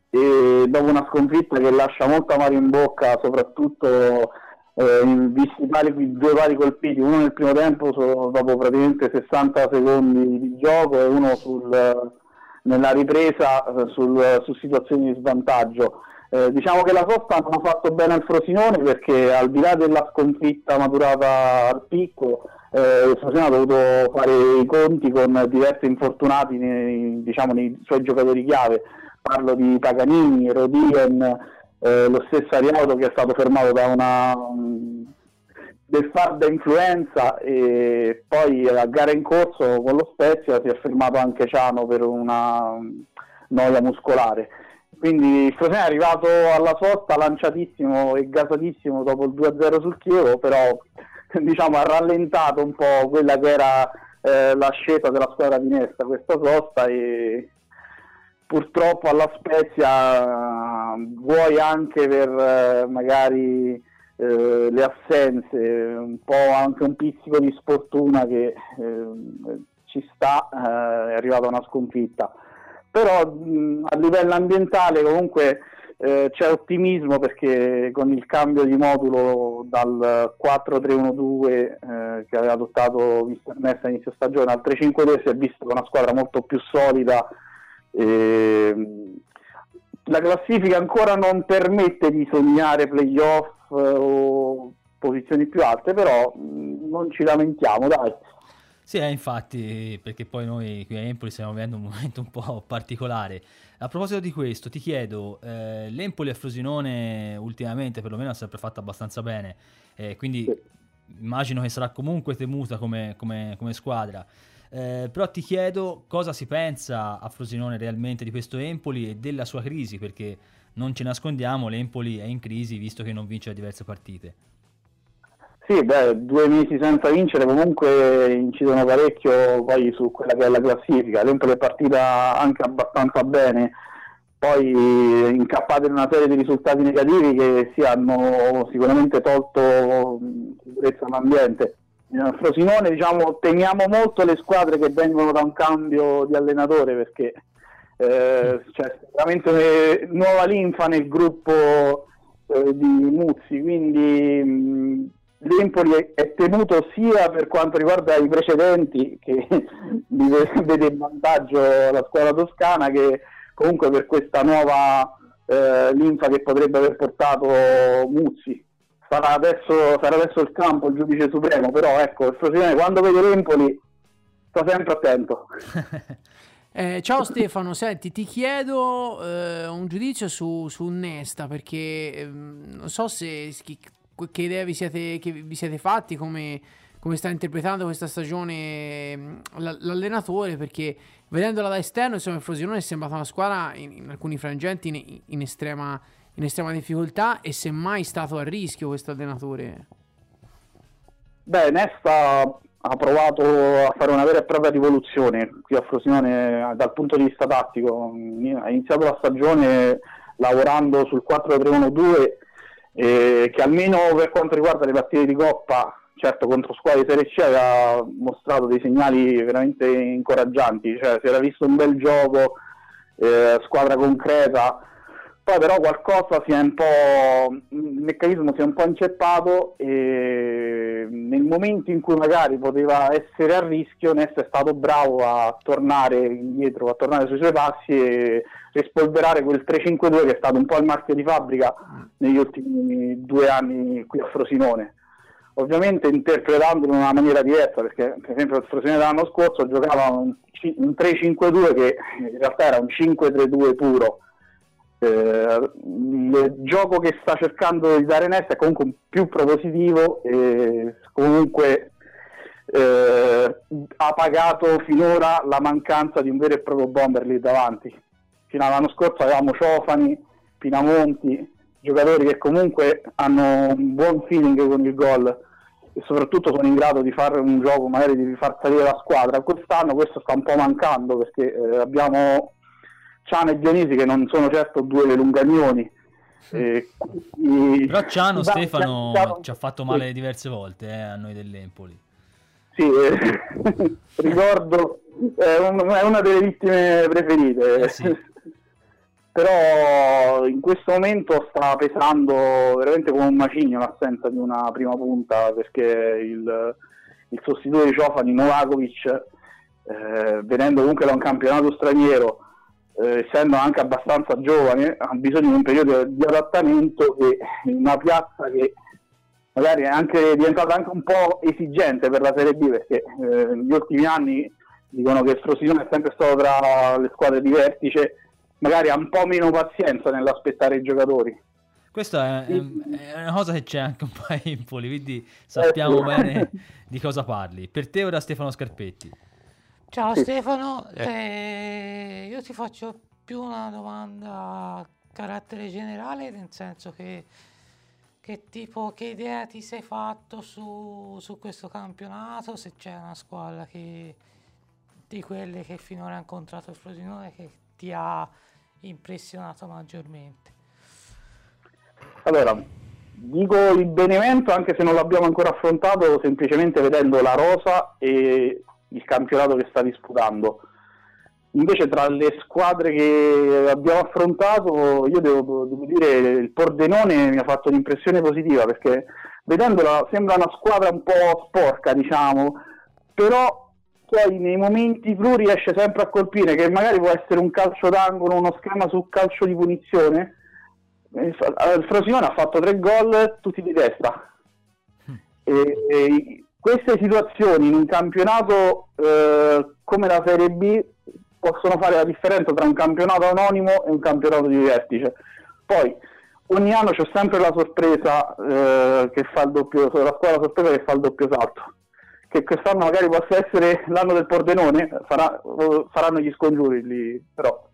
e dopo una sconfitta che lascia molto amaro in bocca, soprattutto eh, visti i pali- i due pali colpiti, uno nel primo tempo dopo praticamente 60 secondi di gioco e uno sul- nella ripresa eh, sul- su situazioni di svantaggio. Eh, diciamo che la sosta non ha fatto bene al Frosinone perché al di là della sconfitta maturata al picco, eh, il Frosinone ha dovuto fare i conti con diversi infortunati nei, diciamo, nei suoi giocatori chiave. Parlo di Paganini, Rodien, eh, lo stesso Ariauto che è stato fermato da una um, beffarda influenza e poi a gara in corso con lo Spezia si è fermato anche Ciano per una um, noia muscolare. Quindi il Frosinone è arrivato alla sosta lanciatissimo e gasatissimo dopo il 2-0 sul Chievo, però diciamo, ha rallentato un po' quella che era eh, l'ascesa della squadra di Nesta questa sosta e purtroppo alla Spezia vuoi anche per eh, magari eh, le assenze, un po' anche un pizzico di sfortuna che eh, ci sta, eh, è arrivata una sconfitta. Però mh, a livello ambientale comunque eh, c'è ottimismo perché con il cambio di modulo dal 4-3-1-2 eh, che aveva adottato Mister Nessa a inizio stagione al 3-5-2 si è visto una squadra molto più solida. ehm, la classifica ancora non permette di sognare playoff eh, o posizioni più alte, però non ci lamentiamo, dai. Sì, eh, infatti, perché poi noi qui a Empoli stiamo vivendo un momento un po' particolare. A proposito di questo, ti chiedo, eh, l'Empoli a Frosinone ultimamente perlomeno ha sempre fatto abbastanza bene, eh, quindi Sì. immagino che sarà comunque temuta come, come- come squadra. Eh, però ti chiedo cosa si pensa a Frosinone realmente di questo Empoli e della sua crisi, perché non ci nascondiamo, l'Empoli è in crisi visto che non vince diverse partite. Sì, beh, due mesi senza vincere comunque incidono parecchio poi su quella che è la classifica. L'Empoli è partita anche abbastanza bene, poi incappata in una serie di risultati negativi che sì, hanno sicuramente tolto sicurezza all'ambiente. eh, Frosinone diciamo, temiamo molto le squadre che vengono da un cambio di allenatore perché eh, c'è veramente nuova linfa nel gruppo eh, di Muzzi, quindi mh, l'Empoli è, tenuto sia per quanto riguarda i precedenti che vede in vantaggio la squadra toscana che comunque per questa nuova eh, linfa che potrebbe aver portato Muzzi sarà adesso, sarà adesso il campo il giudice supremo, però ecco, il Frosinone quando vede l'Empoli sta sempre attento. eh, ciao Stefano, senti, ti chiedo eh, un giudizio su, su Nesta perché eh, non so se che idea vi siete, vi siete fatti, come, come sta interpretando questa stagione mm, l'allenatore, perché vedendola da esterno, insomma, il Frosinone è sembrata una squadra in, in alcuni frangenti in, in estrema in estrema difficoltà e se mai stato a rischio questo allenatore? Beh, Nesta ha provato a fare una vera e propria rivoluzione qui a Frosinone dal punto di vista tattico. Ha iniziato la stagione lavorando sul 4-3-1-2 eh, che almeno per quanto riguarda le partite di Coppa, certo contro squadre di Serie C aveva mostrato dei segnali veramente incoraggianti, cioè si era visto un bel gioco, eh, squadra concreta, poi però qualcosa si è un po', il meccanismo si è un po' inceppato e nel momento in cui magari poteva essere a rischio Ness è stato bravo a tornare indietro, a tornare sui suoi passi e rispolverare quel 3-5-2 che è stato un po' il marchio di fabbrica negli ultimi due anni qui a Frosinone. Ovviamente interpretandolo in una maniera diversa perché per esempio il Frosinone dell'anno scorso giocava un, un 3-5-2 che in realtà era un 5-3-2 puro il gioco che sta cercando di dare Ness è comunque più propositivo e comunque eh, ha pagato finora la mancanza di un vero e proprio bomber lì davanti. Fino all'anno scorso avevamo Ciofani, Pinamonti, giocatori che comunque hanno un buon feeling con il gol e soprattutto sono in grado di fare un gioco, magari di far salire la squadra. Quest'anno questo sta un po' mancando perché eh, abbiamo Ciano e Dionisi che non sono certo due lunganioni. Eh, quindi... Però Ciano Stefano Ciano... ci ha fatto male sì. diverse volte eh, a noi dell'Empoli. Sì, eh, ricordo, è, un, è, una delle vittime preferite. Eh, sì. Però in questo momento sta pesando veramente come un macigno l'assenza di una prima punta perché il, il sostituto di Ciofani, Novakovic, eh, venendo comunque da un campionato straniero, eh, essendo anche abbastanza giovane, ha bisogno di un periodo di adattamento che in una piazza che magari è anche diventata anche un po' esigente per la Serie B perché eh, negli ultimi anni dicono che il Frosinone è sempre stato tra le squadre di vertice, magari ha un po' meno pazienza nell'aspettare i giocatori. Questa è, è, una cosa che c'è anche un po' in Poli, quindi sappiamo eh, bene di cosa parli. Per te ora Stefano Scarpetti. Ciao Stefano, eh, io ti faccio più una domanda a carattere generale, nel senso che, che tipo, che idea ti sei fatto su, su questo campionato, se c'è una squadra che, di quelle che finora ha incontrato il Frosinone che ti ha impressionato maggiormente? Allora, dico il Benevento anche se non l'abbiamo ancora affrontato semplicemente vedendo la rosa e il campionato che sta disputando. Invece tra le squadre che abbiamo affrontato, io devo, devo dire il Pordenone mi ha fatto un'impressione positiva perché vedendola sembra una squadra un po' sporca, diciamo, però poi nei momenti blu riesce sempre a colpire, che magari può essere un calcio d'angolo, uno schema su calcio di punizione. Il Frosinone ha fatto tre gol tutti di testa. Hm. E, e queste situazioni in un campionato eh, come la Serie B possono fare la differenza tra un campionato anonimo e un campionato di vertice. Poi ogni anno c'è sempre la sorpresa eh, che fa il doppio, la squadra sorpresa che fa il doppio salto. Che quest'anno magari possa essere l'anno del Pordenone, farà, faranno gli scongiuri lì, però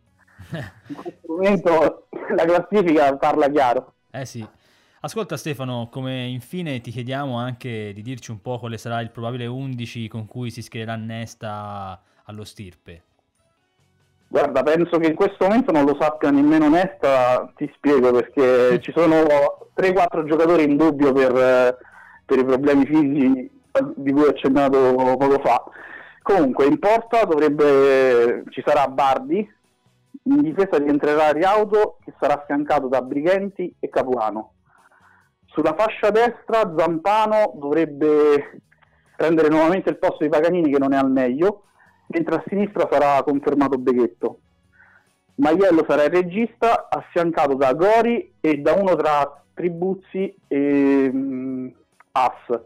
in questo momento la classifica parla chiaro. Eh sì, Ascolta Stefano, come infine ti chiediamo anche di dirci un po' quale sarà il probabile 11 con cui si schiererà Nesta allo stirpe. Guarda, penso che in questo momento non lo sappia nemmeno Nesta, ti spiego perché ci sono 3-4 giocatori in dubbio per, per i problemi fisici di cui ho accennato poco fa. Comunque in porta dovrebbe ci sarà Bardi, in difesa rientrerà Riauto che sarà affiancato da Brighenti e Capuano. Sulla fascia destra Zampano dovrebbe prendere nuovamente il posto di Paganini che non è al meglio, mentre a sinistra sarà confermato Beghetto. Maiello sarà il regista, affiancato da Gori e da uno tra Tribuzzi e um, As,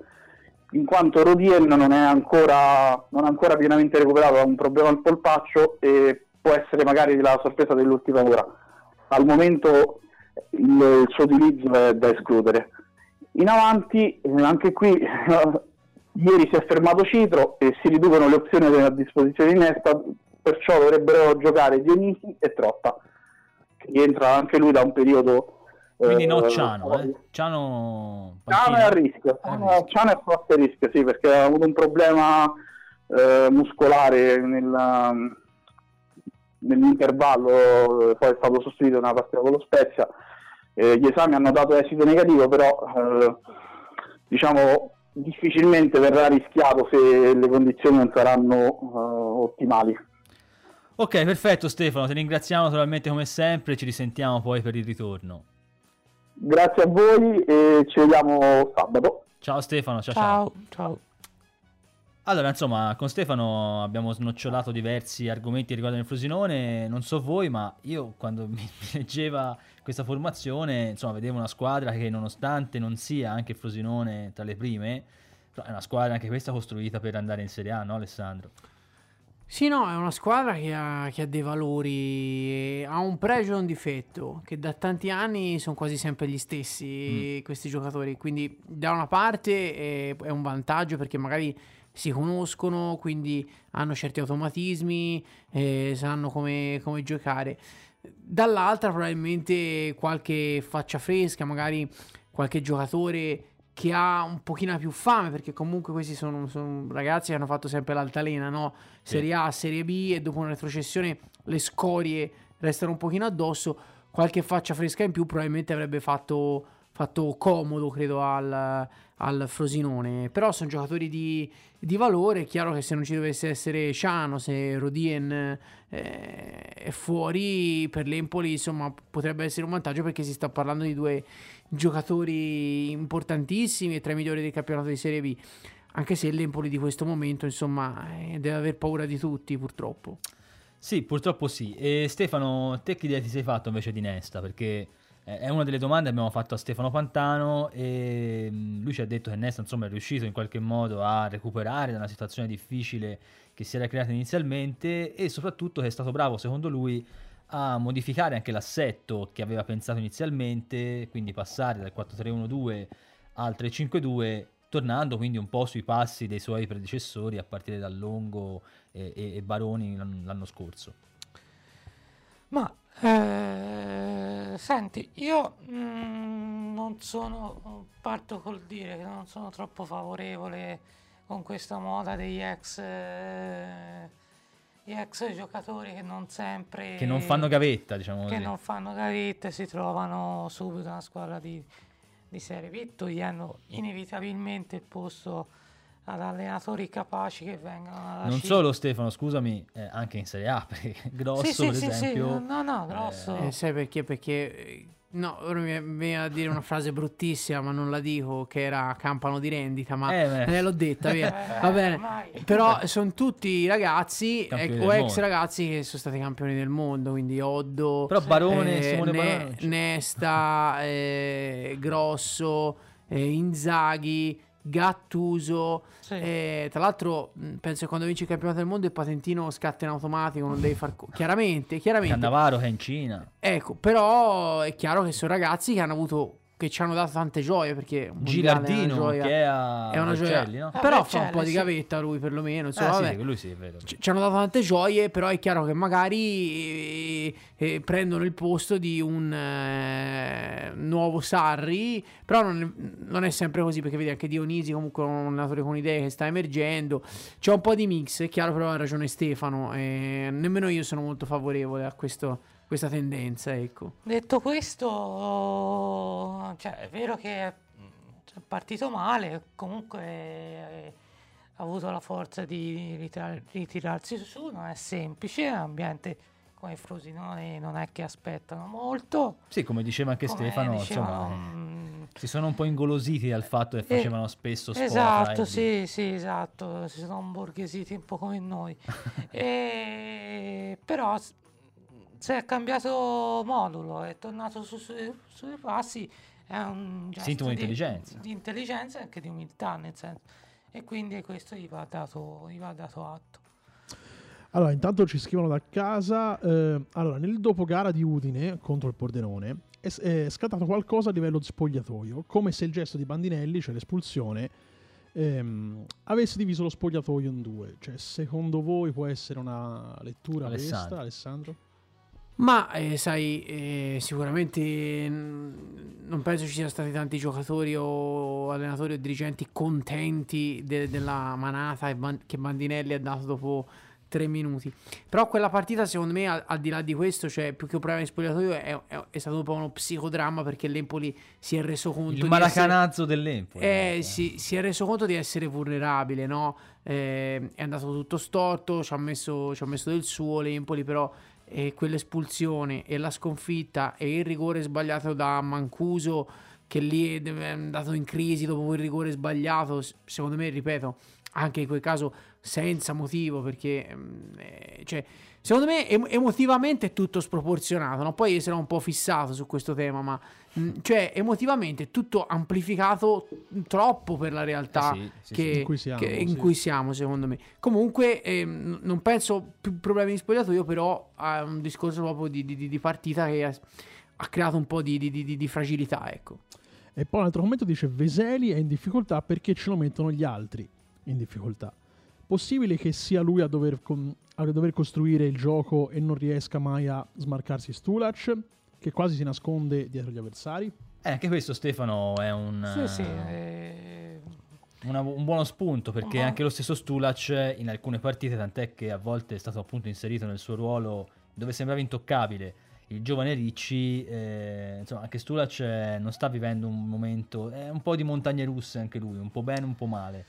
in quanto Rodien non è ancora, non è ancora pienamente recuperato da un problema al polpaccio e può essere magari la sorpresa dell'ultima ora. Al momento il, il suo utilizzo è da escludere. In avanti, eh, anche qui, ieri si è fermato Citro e si riducono le opzioni a disposizione di Nesta, perciò dovrebbero giocare Dionisi e Trotta, che rientra anche lui da un periodo... Quindi no eh, Ciano, eh? Ciano, Ciano è a rischio, Ciano, Ciano è forte a rischio, sì, perché ha avuto un problema eh, muscolare nella, nell'intervallo, poi è stato sostituito nella partita con lo Spezia. Eh, gli esami hanno dato esito negativo, però eh, diciamo difficilmente verrà rischiato se le condizioni non saranno ottimali. Ok, perfetto Stefano, ti ringraziamo naturalmente come sempre, ci risentiamo poi per il ritorno. Grazie a voi e ci vediamo sabato. Ciao Stefano, ciao ciao. ciao. ciao. Allora, insomma, con Stefano abbiamo snocciolato diversi argomenti riguardo il Frosinone. Non so voi, ma io quando mi leggeva questa formazione, insomma, vedevo una squadra che nonostante non sia anche il Frosinone tra le prime, è una squadra anche questa costruita per andare in Serie A, no Alessandro? Sì, no, è una squadra che ha, che ha dei valori, ha un pregio e un difetto, che da tanti anni sono quasi sempre gli stessi mm. questi giocatori, quindi da una parte è, è, un vantaggio perché magari si conoscono, quindi hanno certi automatismi, eh, sanno come, come giocare. Dall'altra probabilmente qualche faccia fresca, magari qualche giocatore che ha un pochino più fame, perché comunque questi sono, sono ragazzi che hanno fatto sempre l'altalena, no? Serie A, Serie B e dopo una retrocessione le scorie restano un pochino addosso. Qualche faccia fresca in più probabilmente avrebbe fatto, fatto comodo, credo, al, al Frosinone. Però sono giocatori di, di, valore. È chiaro che se non ci dovesse essere Ciano, se Rodien eh, è fuori per l'Empoli, insomma, potrebbe essere un vantaggio perché si sta parlando di due giocatori importantissimi e tra i migliori del campionato di Serie B. Anche se l'Empoli di questo momento, insomma, eh, deve aver paura di tutti, purtroppo. Sì, purtroppo sì. E Stefano, te che idea ti sei fatto invece di Nesta? Perché è una delle domande che abbiamo fatto a Stefano Pantano e mm, lui ci ha detto che Nesta insomma, è riuscito in qualche modo a recuperare da una situazione difficile che si era creata inizialmente e soprattutto che è stato bravo secondo lui a modificare anche l'assetto che aveva pensato inizialmente, quindi passare dal 4-3-1-2 al 3-5-2 tornando quindi un po' sui passi dei suoi predecessori a partire da Longo e, e, e Baroni l'anno scorso. Ma eh, senti, io mm, non sono, parto col dire che non sono troppo favorevole con questa moda degli ex, eh, ex giocatori che non sempre... Che non fanno gavetta, diciamo Che così. non fanno gavetta e si trovano subito una squadra di, di Serie B, togliendo inevitabilmente il posto ad allenatori capaci che vengano non solo Stefano scusami eh, anche in Serie A perché Grosso sì, sì, per sì, esempio. No no Grosso. Eh, sai perché? Perché eh, No, ora mi viene a dire una frase bruttissima, ma non la dico, che era campano di rendita, ma eh, eh, l'ho detta, via. va bene. Però sono tutti ragazzi eh, o ex ragazzi che sono stati campioni del mondo, quindi Oddo, Però Barone, eh, Simone ne- Barone. Nesta, eh, Grosso, Inzaghi, Gattuso. Sì. Eh, tra l'altro, penso che quando vinci il campionato del mondo il patentino scatta in automatico, non devi far. Co- chiaramente, chiaramente. Cannavaro che è in Cina. Ecco, però è chiaro che sono ragazzi che hanno avuto che ci hanno dato tante gioie perché Gilardino gioia, che è a è una gioia. No? però ah, fa un po' di gavetta lui perlomeno insomma, eh, sì, lui sì. Ci, ci, hanno dato tante gioie però è chiaro che magari eh, eh, prendono il posto di un eh, nuovo Sarri però non è, non è, sempre così perché vedi anche Dionisi comunque è un allenatore con idee che sta emergendo. C'è un po' di mix è chiaro però ha ragione Stefano nemmeno io sono molto favorevole a questo questa tendenza, ecco. Detto questo, cioè, è vero che è partito male, comunque eh, ha avuto la forza di ritira- ritirarsi su, non è semplice, è un ambiente come i Frosinone non è che aspettano molto. Sì, come diceva anche Come Stefano, dicevano, insomma, eh, mm, si sono un po' ingolositi dal fatto che Eh, facevano spesso sport. Esatto, sì, sì, esatto, si sono imborghesiti un po' come noi. E- Però s- si è cambiato modulo, è tornato su, su- sui passi, è un Sintomo di intelligenza. di intelligenza e anche di umiltà, nel senso. E quindi questo gli va dato, gli va dato atto. Allora, intanto ci scrivono da casa. eh, allora, nel dopogara di Udine contro il Pordenone è, è scattato qualcosa a livello di spogliatoio, come se il gesto di Bandinelli, cioè l'espulsione, ehm, avesse diviso lo spogliatoio in due. Cioè, secondo voi può essere una lettura Alessandro. questa, Alessandro? Ma eh, sai, eh, sicuramente mm, non penso ci siano stati tanti giocatori o allenatori o dirigenti contenti de- della manata Ban- che Bandinelli ha dato dopo tre minuti. Però quella partita, secondo me, al, al di là di questo, cioè più che un problema di spogliatoio, è, è- è stato un po' uno psicodramma perché l'Empoli si è reso conto Il di essere- maracanazzo dell'Empoli. eh, ecco. si, si è reso conto di essere vulnerabile, no? Eh, è andato tutto storto, ci ha messo, ci ha messo del suo l'Empoli, però eh, quell'espulsione e la sconfitta e il rigore sbagliato da Mancuso, che lì è andato in crisi dopo quel rigore sbagliato, secondo me, ripeto, anche in quel caso senza motivo, perché mm, eh, cioè, secondo me em- emotivamente è tutto sproporzionato, no? Poi sarò un po' fissato su questo tema, ma cioè emotivamente è tutto amplificato troppo per la realtà Eh sì, sì, che- sì. In cui siamo, che- in sì. cui siamo, secondo me. Comunque, ehm, non penso più problemi di spogliatoio, però è un discorso proprio di, di- di partita che ha, ha creato un po' di, di- di- di fragilità, ecco. E poi un altro commento dice: Veseli è in difficoltà perché ce lo mettono gli altri in difficoltà. Possibile che sia lui a dover, con- a dover costruire il gioco e non riesca mai a smarcarsi Stulac, che quasi si nasconde dietro gli avversari? Eh, anche questo Stefano è un, Sì, sì, eh, eh, una- un buono spunto perché buono- anche lo stesso Stulac in alcune partite, tant'è che a volte è stato appunto inserito nel suo ruolo dove sembrava intoccabile il giovane Ricci, eh, insomma anche Stulac non sta vivendo un momento, è un po' di montagne russe anche lui, un po' bene, un po' male.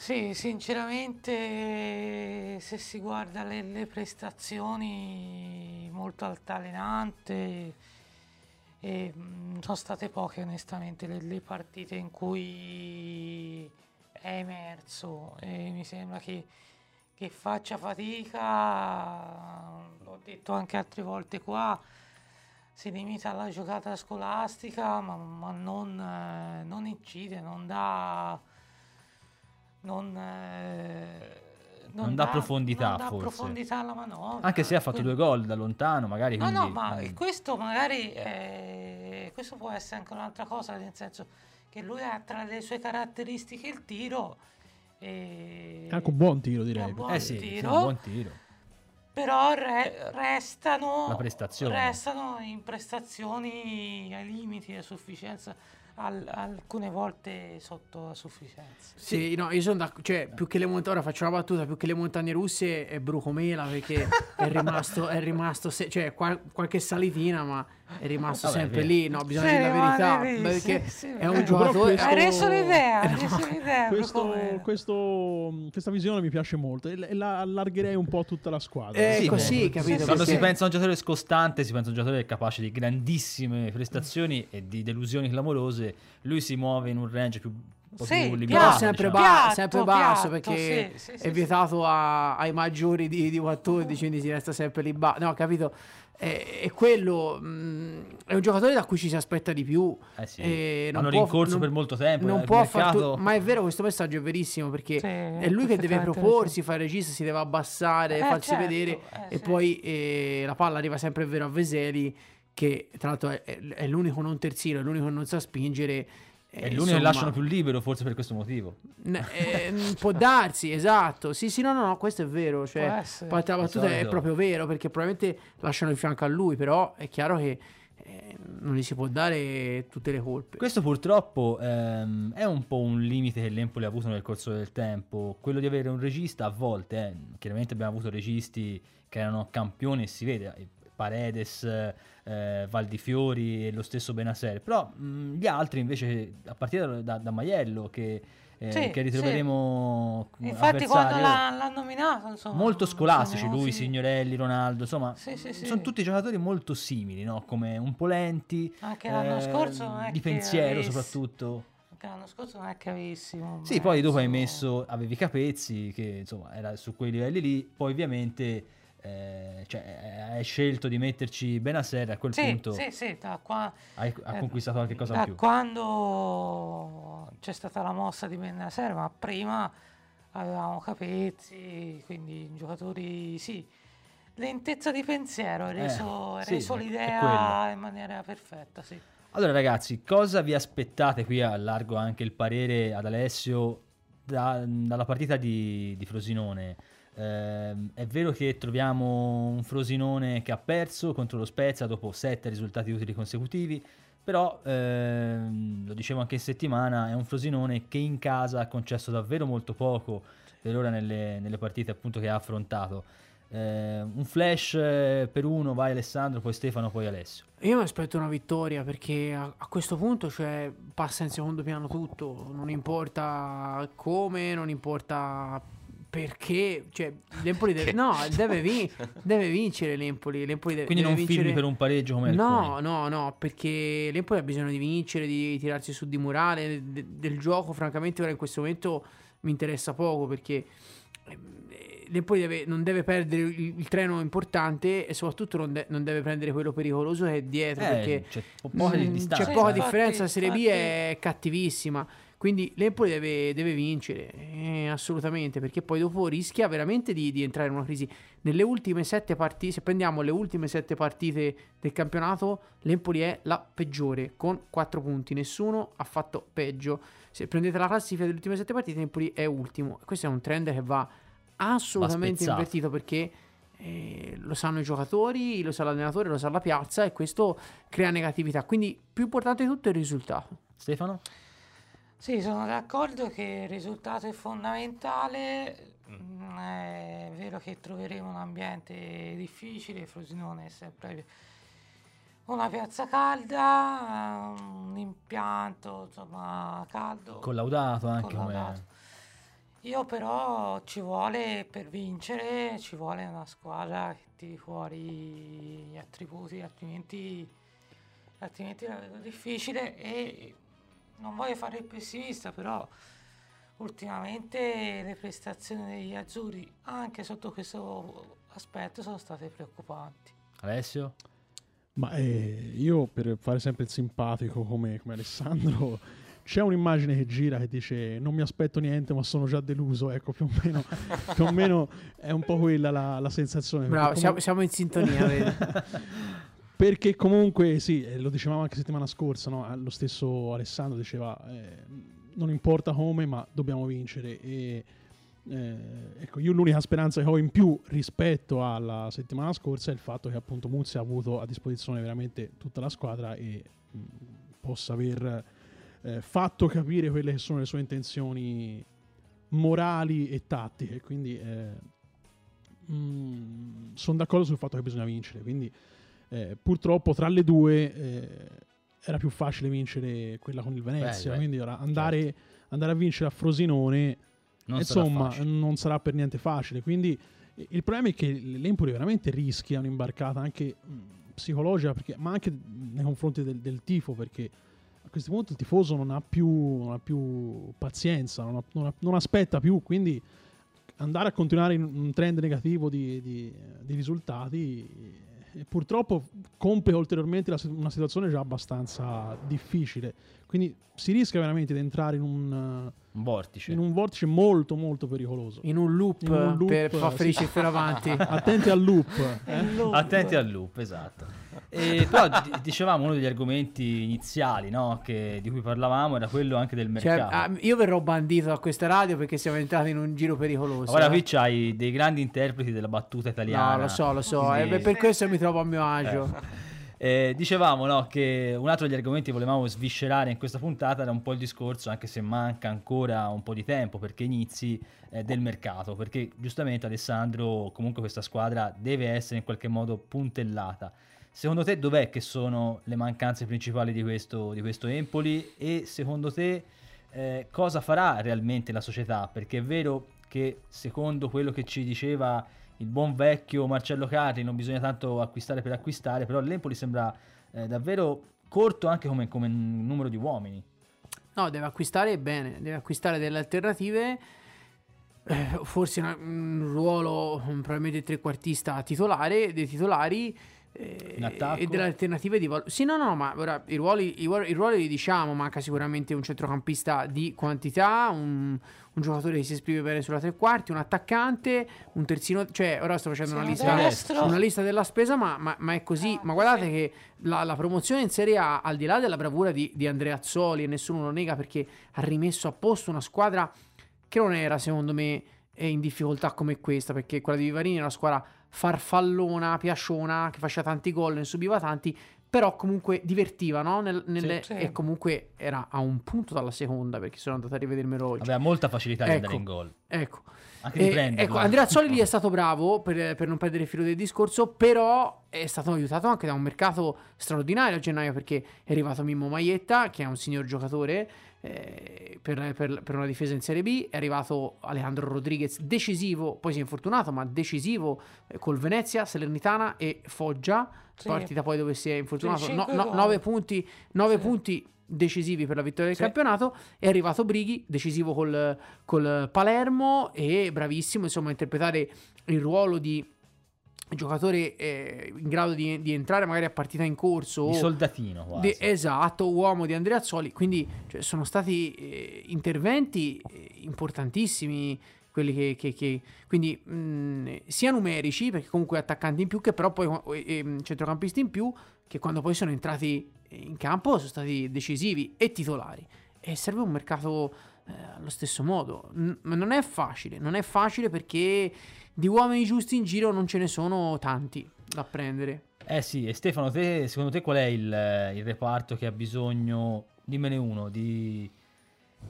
Sì, sinceramente se si guarda le, le prestazioni molto altalenante e mm, sono state poche onestamente le, le partite in cui è emerso e mi sembra che, che faccia fatica, l'ho detto anche altre volte qua, si limita alla giocata scolastica ma, ma non, eh, non incide, non dà non, eh, Non dà profondità, non dà forse. profondità alla manovra. Anche se ha fatto Quindi- due gol da lontano, magari. No, no, quindi, ma mm, questo magari eh, questo può essere anche un'altra cosa, nel senso che lui ha tra le sue caratteristiche il tiro. E... È anche un buon tiro, direi. un buon eh sì, sì, tiro. un buon tiro. Però re- restano, La prestazione. restano in prestazioni ai limiti della sufficienza, al- alcune volte sotto la sufficienza. Sì, no, io sono d'accordo. Cioè, più che le montagne, ora faccio una battuta, più che le montagne russe è Brucomela perché è rimasto, è rimasto se- cioè, qual- qualche salitina, ma è rimasto Vabbè, sempre è lì. No, bisogna Sì, dire la verità. lì, perché sì, sì, è un giocatore. questo- Hai reso l'idea, hai Eh, reso no. l'idea. Questo- questo- questa visione mi piace molto e, la allargherei un po' tutta la squadra. Eh, Sì, così, eh, capito? Quando si pensa a un giocatore scostante, si pensa a un giocatore capace di grandissime prestazioni e di delusioni clamorose. Lui si muove in un range più, Sì, più Però limitato. sempre, diciamo. ba- Piatto, sempre basso piatto, perché sì, sì, è sì, vietato a- ai maggiori di, di 14, quindi si resta sempre lì basso. No, capito? È, è quello. mm, è un giocatore da cui ci si aspetta di più. Eh sì, e non hanno può- rincorso non- per molto tempo. Non il può mercato- tu- ma è vero, questo messaggio è verissimo perché Sì, è lui che deve proporsi, fa il regista, si deve abbassare, Eh, farsi certo, vedere eh, e sì. poi eh, la palla arriva sempre è vero a Veseli che tra l'altro è, è- è l'unico non terzino, è l'unico che non sa spingere. È eh, insomma, lasciano più libero, forse per questo motivo. eh, può darsi, esatto. Sì, sì, no, no, no, questo è vero. Cioè, parte la battuta è proprio vero perché probabilmente lasciano il fianco a lui, però è chiaro che eh, non gli si può dare tutte le colpe. Questo purtroppo ehm, è un po' un limite che l'Empoli ha avuto nel corso del tempo, quello di avere un regista a volte, eh, chiaramente abbiamo avuto registi che erano campioni e si vede, Paredes, eh, Valdifiori e lo stesso Benasser, però mh, gli altri invece, a partire da, da Maiello, che, eh, Sì, che ritroveremo come Infatti, quando l'ha- l'hanno nominato, insomma, molto scolastici, sono- lui, sì. Signorelli, Ronaldo, insomma, Sì, sì, sì. sono tutti giocatori molto simili, no? come un po' lenti, Anche l'anno eh, scorso di pensiero soprattutto. Anche l'anno scorso non è che avessimo. Sì, poi dopo hai messo, avevi Capezzi, che insomma era su quei livelli lì, poi ovviamente eh, cioè, hai scelto di metterci Benasser, a quel Sì, punto sì, sì, da qua, hai, ha eh, conquistato qualche cosa in da più. quando c'è stata la mossa di Bennaser, ma prima avevamo Capezzi, quindi giocatori, sì. Lentezza di pensiero, hai Eh, reso, hai sì, reso l'idea in maniera perfetta, sì. Allora ragazzi, cosa vi aspettate qui? Allargo anche il parere ad Alessio da- dalla partita di, di Frosinone. Ehm, è vero che troviamo un Frosinone che ha perso contro lo Spezia dopo sette risultati utili consecutivi, però ehm, lo dicevo anche in settimana, è un Frosinone che in casa ha concesso davvero molto poco per ora nelle, nelle partite appunto che ha affrontato. Eh, un flash eh, per uno, vai Alessandro, poi Stefano, poi Alessio. Io mi aspetto una vittoria perché a, a questo punto cioè, passa in secondo piano tutto, non importa come, non importa perché, cioè l'Empoli deve, no, deve, vin- deve vincere l'Empoli, l'Empoli deve, Quindi deve non vincere... firmi per un pareggio come No, alcuni. no, no, perché l'Empoli ha bisogno di vincere, di tirarsi su di murale, de- del gioco, francamente ora in questo momento mi interessa poco perché eh, l'Empoli deve- non deve perdere il, il treno importante e soprattutto non, de- non deve prendere quello pericoloso che è dietro Eh, perché c'è po- poca mm, distanza. c'è poca differenza, la Serie B infatti- è cattivissima. Quindi l'Empoli deve, deve vincere, eh, assolutamente, perché poi dopo rischia veramente di, di entrare in una crisi. Nelle ultime sette partite, se prendiamo le ultime sette partite del campionato, l'Empoli è la peggiore, con 4 punti. Nessuno ha fatto peggio. Se prendete la classifica delle ultime sette partite, l'Empoli è ultimo. Questo è un trend che va assolutamente spezzato. invertito perché eh, lo sanno i giocatori, lo sa l'allenatore, lo sa la piazza e questo crea negatività. Quindi più importante di tutto è il risultato. Stefano? Sì, sono d'accordo che il risultato è fondamentale. Mm, È vero che troveremo un ambiente difficile, Frosinone è sempre una piazza calda, un impianto insomma caldo. Collaudato anche collaudato. Io però ci vuole per vincere, ci vuole una squadra che tiri fuori gli attributi, altrimenti, altrimenti la vedo difficile e non voglio fare il pessimista, però ultimamente le prestazioni degli azzurri anche sotto questo aspetto sono state preoccupanti. Alessio? Ma eh, io per fare sempre il simpatico come, come Alessandro, c'è un'immagine che gira che dice non mi aspetto niente ma sono già deluso, ecco più o meno, più o meno è un po' quella la, la sensazione. Bravo, siamo, comu- siamo in sintonia. perché comunque sì, eh, lo dicevamo anche settimana scorsa, no? lo stesso Alessandro diceva eh, non importa come ma dobbiamo vincere e eh, ecco, io l'unica speranza che ho in più rispetto alla settimana scorsa è il fatto che appunto Muzzi ha avuto a disposizione veramente tutta la squadra e mh, possa aver eh, fatto capire quelle che sono le sue intenzioni morali e tattiche. Quindi sono d'accordo sul fatto che bisogna vincere. Quindi eh, purtroppo tra le due eh, era più facile vincere quella con il Venezia. Beh, quindi ora andare, andare a vincere a Frosinone Non sarà insomma, facile. non sarà per niente facile. Quindi eh, il problema è che l'Empoli veramente rischia un'imbarcata anche psicologica, perché- ma anche nei confronti del, del tifo, perché a questo punto il tifoso non ha più, non ha più pazienza, non, ha- non ha- non aspetta più, quindi andare a continuare in un trend negativo di, di- di risultati purtroppo complica ulteriormente la una situazione già abbastanza difficile. Quindi si rischia veramente di entrare in un, Un vortice. in un vortice molto molto pericoloso. In un loop, In un loop, per far sì. felice il fare avanti. Attenti al loop. eh. Attenti al loop, esatto. E, però di- dicevamo uno degli argomenti iniziali no, che- di cui parlavamo era quello anche del Cioè, mercato. ah, io verrò bandito da questa radio perché siamo entrati in un giro pericoloso. Ora eh. qui c'hai dei grandi interpreti della battuta italiana. No, lo so, lo so. E beh, per questo mi trovo a mio agio. Eh. Eh, dicevamo no, che un altro degli argomenti che volevamo sviscerare in questa puntata era un po' il discorso, anche se manca ancora un po' di tempo perché inizi eh, del mercato, perché giustamente Alessandro comunque questa squadra deve essere in qualche modo puntellata. Secondo te dov'è che sono le mancanze principali di questo, di questo Empoli e secondo te eh, cosa farà realmente la società? Perché è vero che secondo quello che ci diceva il buon vecchio Marcello Carli non bisogna tanto acquistare per acquistare, però l'Empoli sembra eh, davvero corto anche come, come, numero di uomini. No, deve acquistare bene, deve acquistare delle alternative, eh, forse un ruolo probabilmente trequartista titolare, dei titolari e delle alternative di valore. Sì, no, no, ma ora i ruoli, i, i ruoli li diciamo, manca sicuramente un centrocampista di quantità, un, un giocatore che si esprime bene sulla tre quarti, un attaccante, un terzino, cioè ora sto facendo una lista, una lista, della spesa, ma, ma, ma è così. Ah, ma guardate sì. che la, la, promozione in Serie A, al di là della bravura di, di Andrea Azzoli, e nessuno lo nega perché ha rimesso a posto una squadra che non era, secondo me, in difficoltà come questa, perché quella di Vivarini è una squadra farfallona, piasciona, che faceva tanti gol, ne subiva tanti, però comunque divertiva, no? Nel, nelle, sì, sì. E comunque era a un punto dalla seconda, perché sono andato a rivedermelo oggi. Aveva molta facilità ecco, di andare in gol. Ecco. Anche di prenderlo. Ecco, Andrea Azzoli lì è stato bravo, per, per, non perdere il filo del discorso, però è stato aiutato anche da un mercato straordinario a gennaio, perché è arrivato Mimmo Maietta, che è un signor giocatore, eh, per, per, per, una difesa in Serie B. È arrivato Alejandro Rodriguez, decisivo, poi si è infortunato, ma decisivo eh, col Venezia, Salernitana e Foggia. Sì. Partita poi dove si è infortunato. Sì, no, no, 9 punti, 9 sì. punti decisivi per la vittoria del sì. campionato. È arrivato Brighi, decisivo col, col Palermo e bravissimo insomma a interpretare il ruolo di giocatore eh, in grado di, di, entrare magari a partita in corso. Di soldatino, quasi. Di, esatto, uomo di Andrea Azzoli. Quindi cioè, sono stati eh, interventi eh, importantissimi. Quelli che, che, che quindi mh, sia numerici, perché comunque attaccanti in più, che però poi eh, centrocampisti in più, che quando poi sono entrati in campo sono stati decisivi e titolari. E serve un mercato eh, allo stesso modo. Ma non è facile, non è facile perché di uomini giusti in giro non ce ne sono tanti da prendere. Eh sì, e Stefano, te, secondo te qual è il, il reparto che ha bisogno, dimmene uno, di,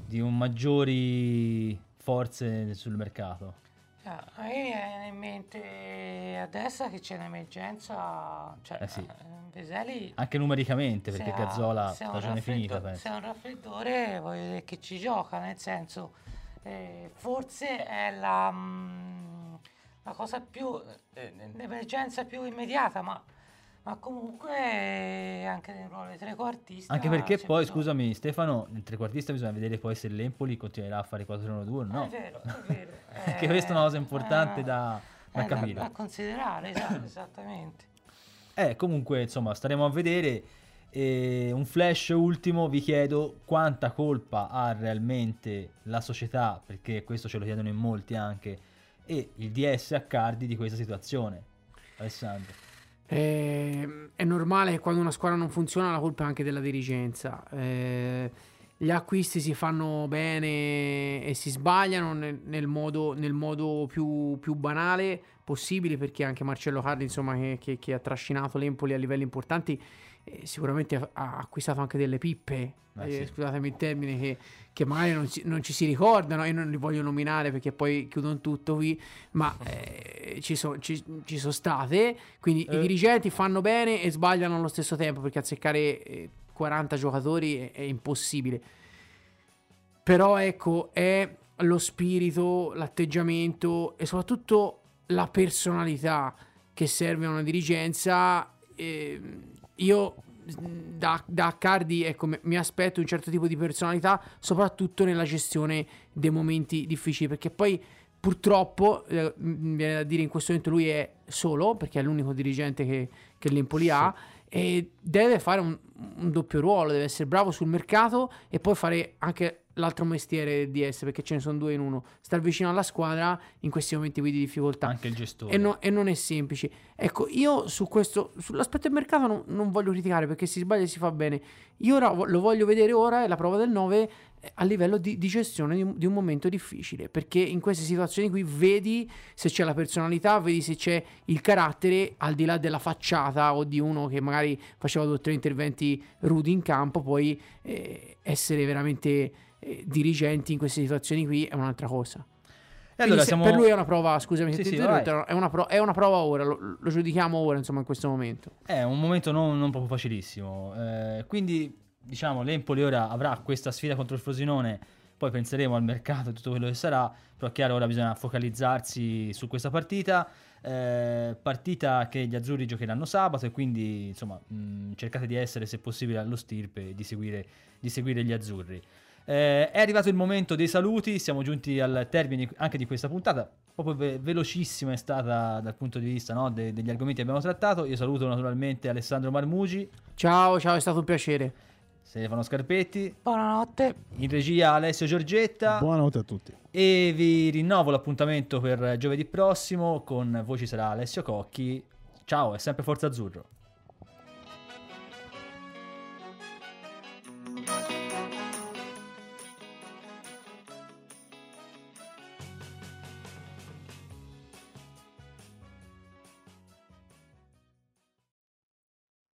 di un maggiori forze sul mercato? Ah, a me viene in mente adesso che c'è un'emergenza, cioè eh sì. Eh, Veseli, anche numericamente perché Gazzola stagione finita penso. se è un raffreddore voglio dire che ci gioca nel senso eh, forse è la mh, mm, la cosa più, eh, l'emergenza più immediata, ma, ma comunque anche nel ruolo di trequartista. Anche perché poi, bisogno. scusami Stefano, nel trequartista bisogna vedere poi se l'Empoli continuerà a fare 4-1-2 o no. È vero, è vero. Anche eh, questa è una cosa importante eh, da, da capire. Da, da considerare, esatto, esattamente. Eh, comunque, insomma, staremo a vedere. E un flash ultimo, vi chiedo quanta colpa ha realmente la società, perché questo ce lo chiedono in molti anche, e il DS a Cardi di questa situazione. Alessandro. Eh, è normale che quando una squadra non funziona la colpa è anche della dirigenza. Eh, gli acquisti si fanno bene e si sbagliano nel, nel modo, nel modo più, più, banale possibile perché anche Marcello Cardi insomma, che, che, che ha trascinato l'Empoli a livelli importanti eh, sicuramente ha, acquistato anche delle pippe, eh, sì. scusatemi il termine, che, che magari non, si, non, ci si ricordano, io non li voglio nominare perché poi chiudono tutto qui, ma eh, ci, so, ci, ci, sono state, quindi i eh. dirigenti fanno bene e sbagliano allo stesso tempo perché azzeccare 40 eh, giocatori è, è impossibile. Però ecco, è lo spirito, l'atteggiamento e soprattutto la personalità che serve a una dirigenza. Eh, io da, da Cardi ecco, mi aspetto un certo tipo di personalità, soprattutto nella gestione dei momenti difficili, perché poi purtroppo, eh, viene da dire in questo momento lui è solo, perché è l'unico dirigente che, che l'Empoli sì. ha, e deve fare un, un, doppio ruolo, deve essere bravo sul mercato e poi fare anche l'altro mestiere di essere, perché ce ne sono due in uno. Star vicino alla squadra in questi momenti qui di difficoltà. Anche il gestore. E, no- e non è semplice. Ecco, io su questo, sull'aspetto del mercato non, non voglio criticare perché si sbaglia e si fa bene. Io ora lo voglio vedere ora, è la prova del 9 eh, a livello di, di gestione di un, di un momento difficile. Perché in queste situazioni qui vedi se c'è la personalità, vedi se c'è il carattere al di là della facciata o di uno che magari faceva due o tre interventi rudi in campo, poi eh, essere veramente eh, dirigenti in queste situazioni qui è un'altra cosa. E allora siamo... Per lui è una prova, scusami se Sì, ti sì, è, una pro- è una prova ora, lo, lo giudichiamo ora, insomma, in questo momento. È un momento non, non proprio facilissimo. Eh, quindi, diciamo, l'Empoli ora avrà questa sfida contro il Frosinone. Poi penseremo al mercato e tutto quello che sarà. Però è chiaro, ora bisogna focalizzarsi su questa partita. Eh, partita che gli azzurri giocheranno sabato e quindi insomma mh, cercate di essere se possibile allo stirpe e di seguire, di seguire gli azzurri. Eh, è arrivato il momento dei saluti, siamo giunti al termine anche di questa puntata, proprio ve- velocissima è stata dal punto di vista no, de- degli argomenti che abbiamo trattato. Io saluto naturalmente Alessandro Marmugi, Ciao, ciao, è stato un piacere. Stefano Scarpetti, Buonanotte. in regia Alessio Giorgetta Buonanotte a tutti. e vi rinnovo l'appuntamento per giovedì prossimo, con voi ci sarà Alessio Cocchi. Ciao, è sempre Forza Azzurro.